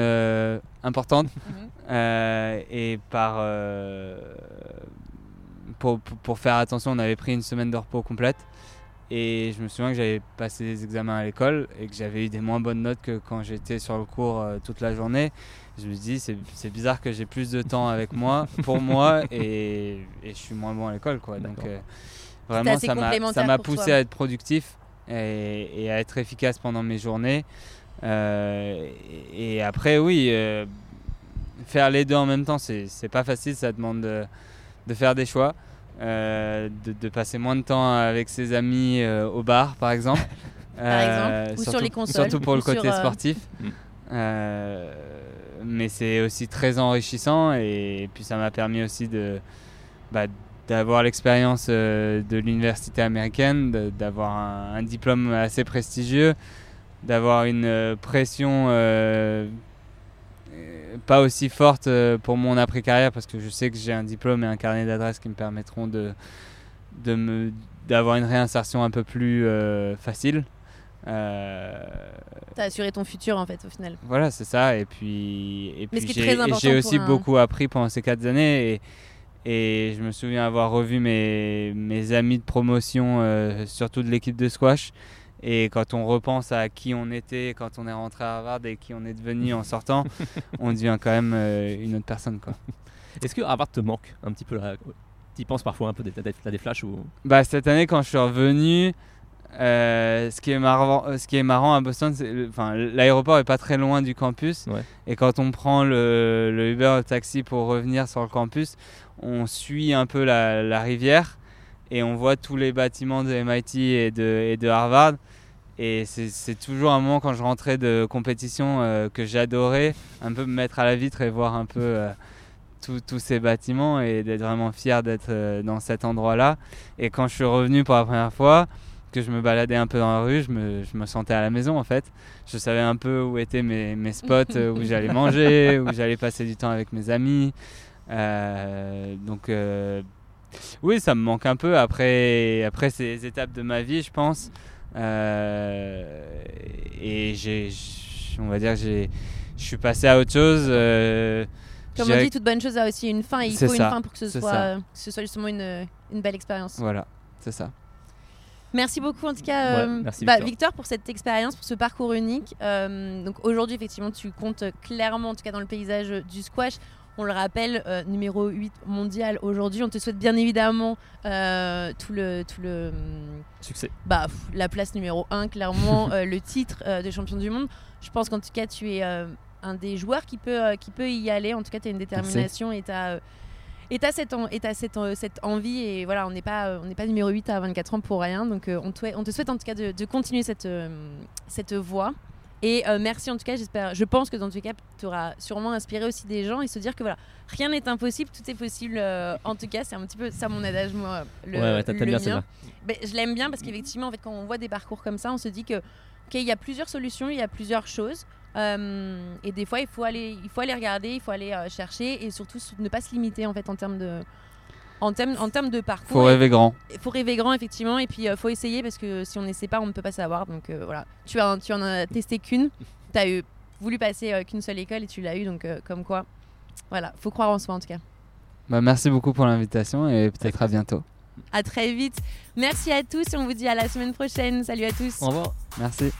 importante. Mhm. et par pour, pour, faire attention, on avait pris une semaine de repos complète. Et je me souviens que j'avais passé des examens à l'école et que j'avais eu des moins bonnes notes que quand j'étais sur le cours euh, toute la journée. Je me dis, c'est bizarre que j'ai plus de temps avec moi, pour *laughs* moi, et, et, je suis moins bon à l'école. Quoi. Donc euh, vraiment, ça m'a poussé à être productif et, à être efficace pendant mes journées. Euh, et, après, oui, faire les deux en même temps, c'est pas facile, ça demande de, de faire des choix. Euh, de, passer moins de temps avec ses amis euh, au bar, par exemple. *laughs* par exemple, ou surtout, sur les consoles. Surtout pour le côté euh, sportif. Mm. mais c'est aussi très enrichissant et, puis ça m'a permis aussi de bah, d'avoir l'expérience de l'université américaine, d'avoir un, un, diplôme assez prestigieux, d'avoir une pression pas aussi forte euh, pour mon après-carrière parce que je sais que j'ai un diplôme et un carnet d'adresses qui me permettront de, de me, d'avoir une réinsertion un peu plus euh, facile. Euh... T'as assuré ton futur en fait au final. Voilà, c'est ça. Et puis, et puis j'ai, aussi beaucoup appris pendant ces quatre années. Et, et je me souviens avoir revu mes, mes amis de promotion, euh, surtout de l'équipe de squash. Et quand on repense à qui on était quand on est rentré à Harvard et qui on est devenu en sortant, *laughs* on devient quand même euh, une autre personne. Quoi. *laughs* Est-ce que Harvard te manque un petit peu là? Tu penses parfois un peu, t'as des flashs ou... bah, Cette année, quand je suis revenu, euh, ce, qui est marrant, ce qui est marrant à Boston, enfin, l'aéroport est pas très loin du campus. Et quand on prend le, le Uber, le taxi pour revenir sur le campus, on suit un peu la, la rivière et on voit tous les bâtiments de MIT et de, et de Harvard. Et c'est toujours un moment quand je rentrais de compétition euh, que j'adorais, un peu me mettre à la vitre et voir un peu euh, tous ces bâtiments et d'être vraiment fier d'être euh, dans cet endroit-là. Et quand je suis revenu pour la première fois, que je me baladais un peu dans la rue, je me, je me sentais à la maison en fait. Je savais un peu où étaient mes, mes spots, où *laughs* j'allais manger, où j'allais passer du temps avec mes amis. donc oui, ça me manque un peu après, après ces étapes de ma vie, je pense. Euh, et j'ai, on va dire, j'ai, je suis passé à autre chose. Euh, Comme on dit, toute bonne chose a aussi une fin. il faut une fin pour que ce, soit, ce soit justement une, une belle expérience. Voilà, c'est ça. Merci beaucoup en tout cas, euh, bah, Victor. pour cette expérience, pour ce parcours unique. donc aujourd'hui, effectivement, tu comptes clairement, en tout cas dans le paysage du squash. On le rappelle, numéro 8 mondial aujourd'hui. On te souhaite bien évidemment tout le, tout le succès. Bah, la place numéro 1, clairement, *laughs* euh, le titre euh, de champion du monde. Je pense qu'en tout cas, tu es euh, un des joueurs qui peut, qui peut y aller. En tout cas, tu as une détermination et tu as. Et tu cette, cette, cette, envie, et voilà, on n'est pas, on pas numéro 8 à 24 ans pour rien. Donc, on te, on, te, souhaite en tout cas de, de continuer cette, cette voie. Et merci en tout cas, j'espère, je pense que dans tous les cas, tu auras sûrement inspiré aussi des gens et se dire que voilà, rien n'est impossible, tout est possible. en tout cas, c'est un petit peu ça mon adage, moi. Le, ouais, ouais, bien mien. Ben, je l'aime bien parce qu'effectivement, en fait, quand on voit des parcours comme ça, on se dit que il y a plusieurs solutions, il y a plusieurs choses. Euh, et des fois, il faut aller, il faut aller regarder, il faut aller euh, chercher et surtout ne pas se limiter en fait en termes de, en termes, en termes de parcours. Faut rêver grand. Il faut rêver grand effectivement et puis il euh, faut essayer parce que si on n'essaie pas, on ne peut pas savoir. Donc voilà, tu as, tu en as testé qu'une, tu as eu, voulu passer qu'une seule école et tu l'as eu donc comme quoi, voilà, faut croire en soi en tout cas. Bah, merci beaucoup pour l'invitation et peut-être à bientôt. À très vite. Merci à tous et on vous dit à la semaine prochaine. Salut à tous. Au revoir. Merci.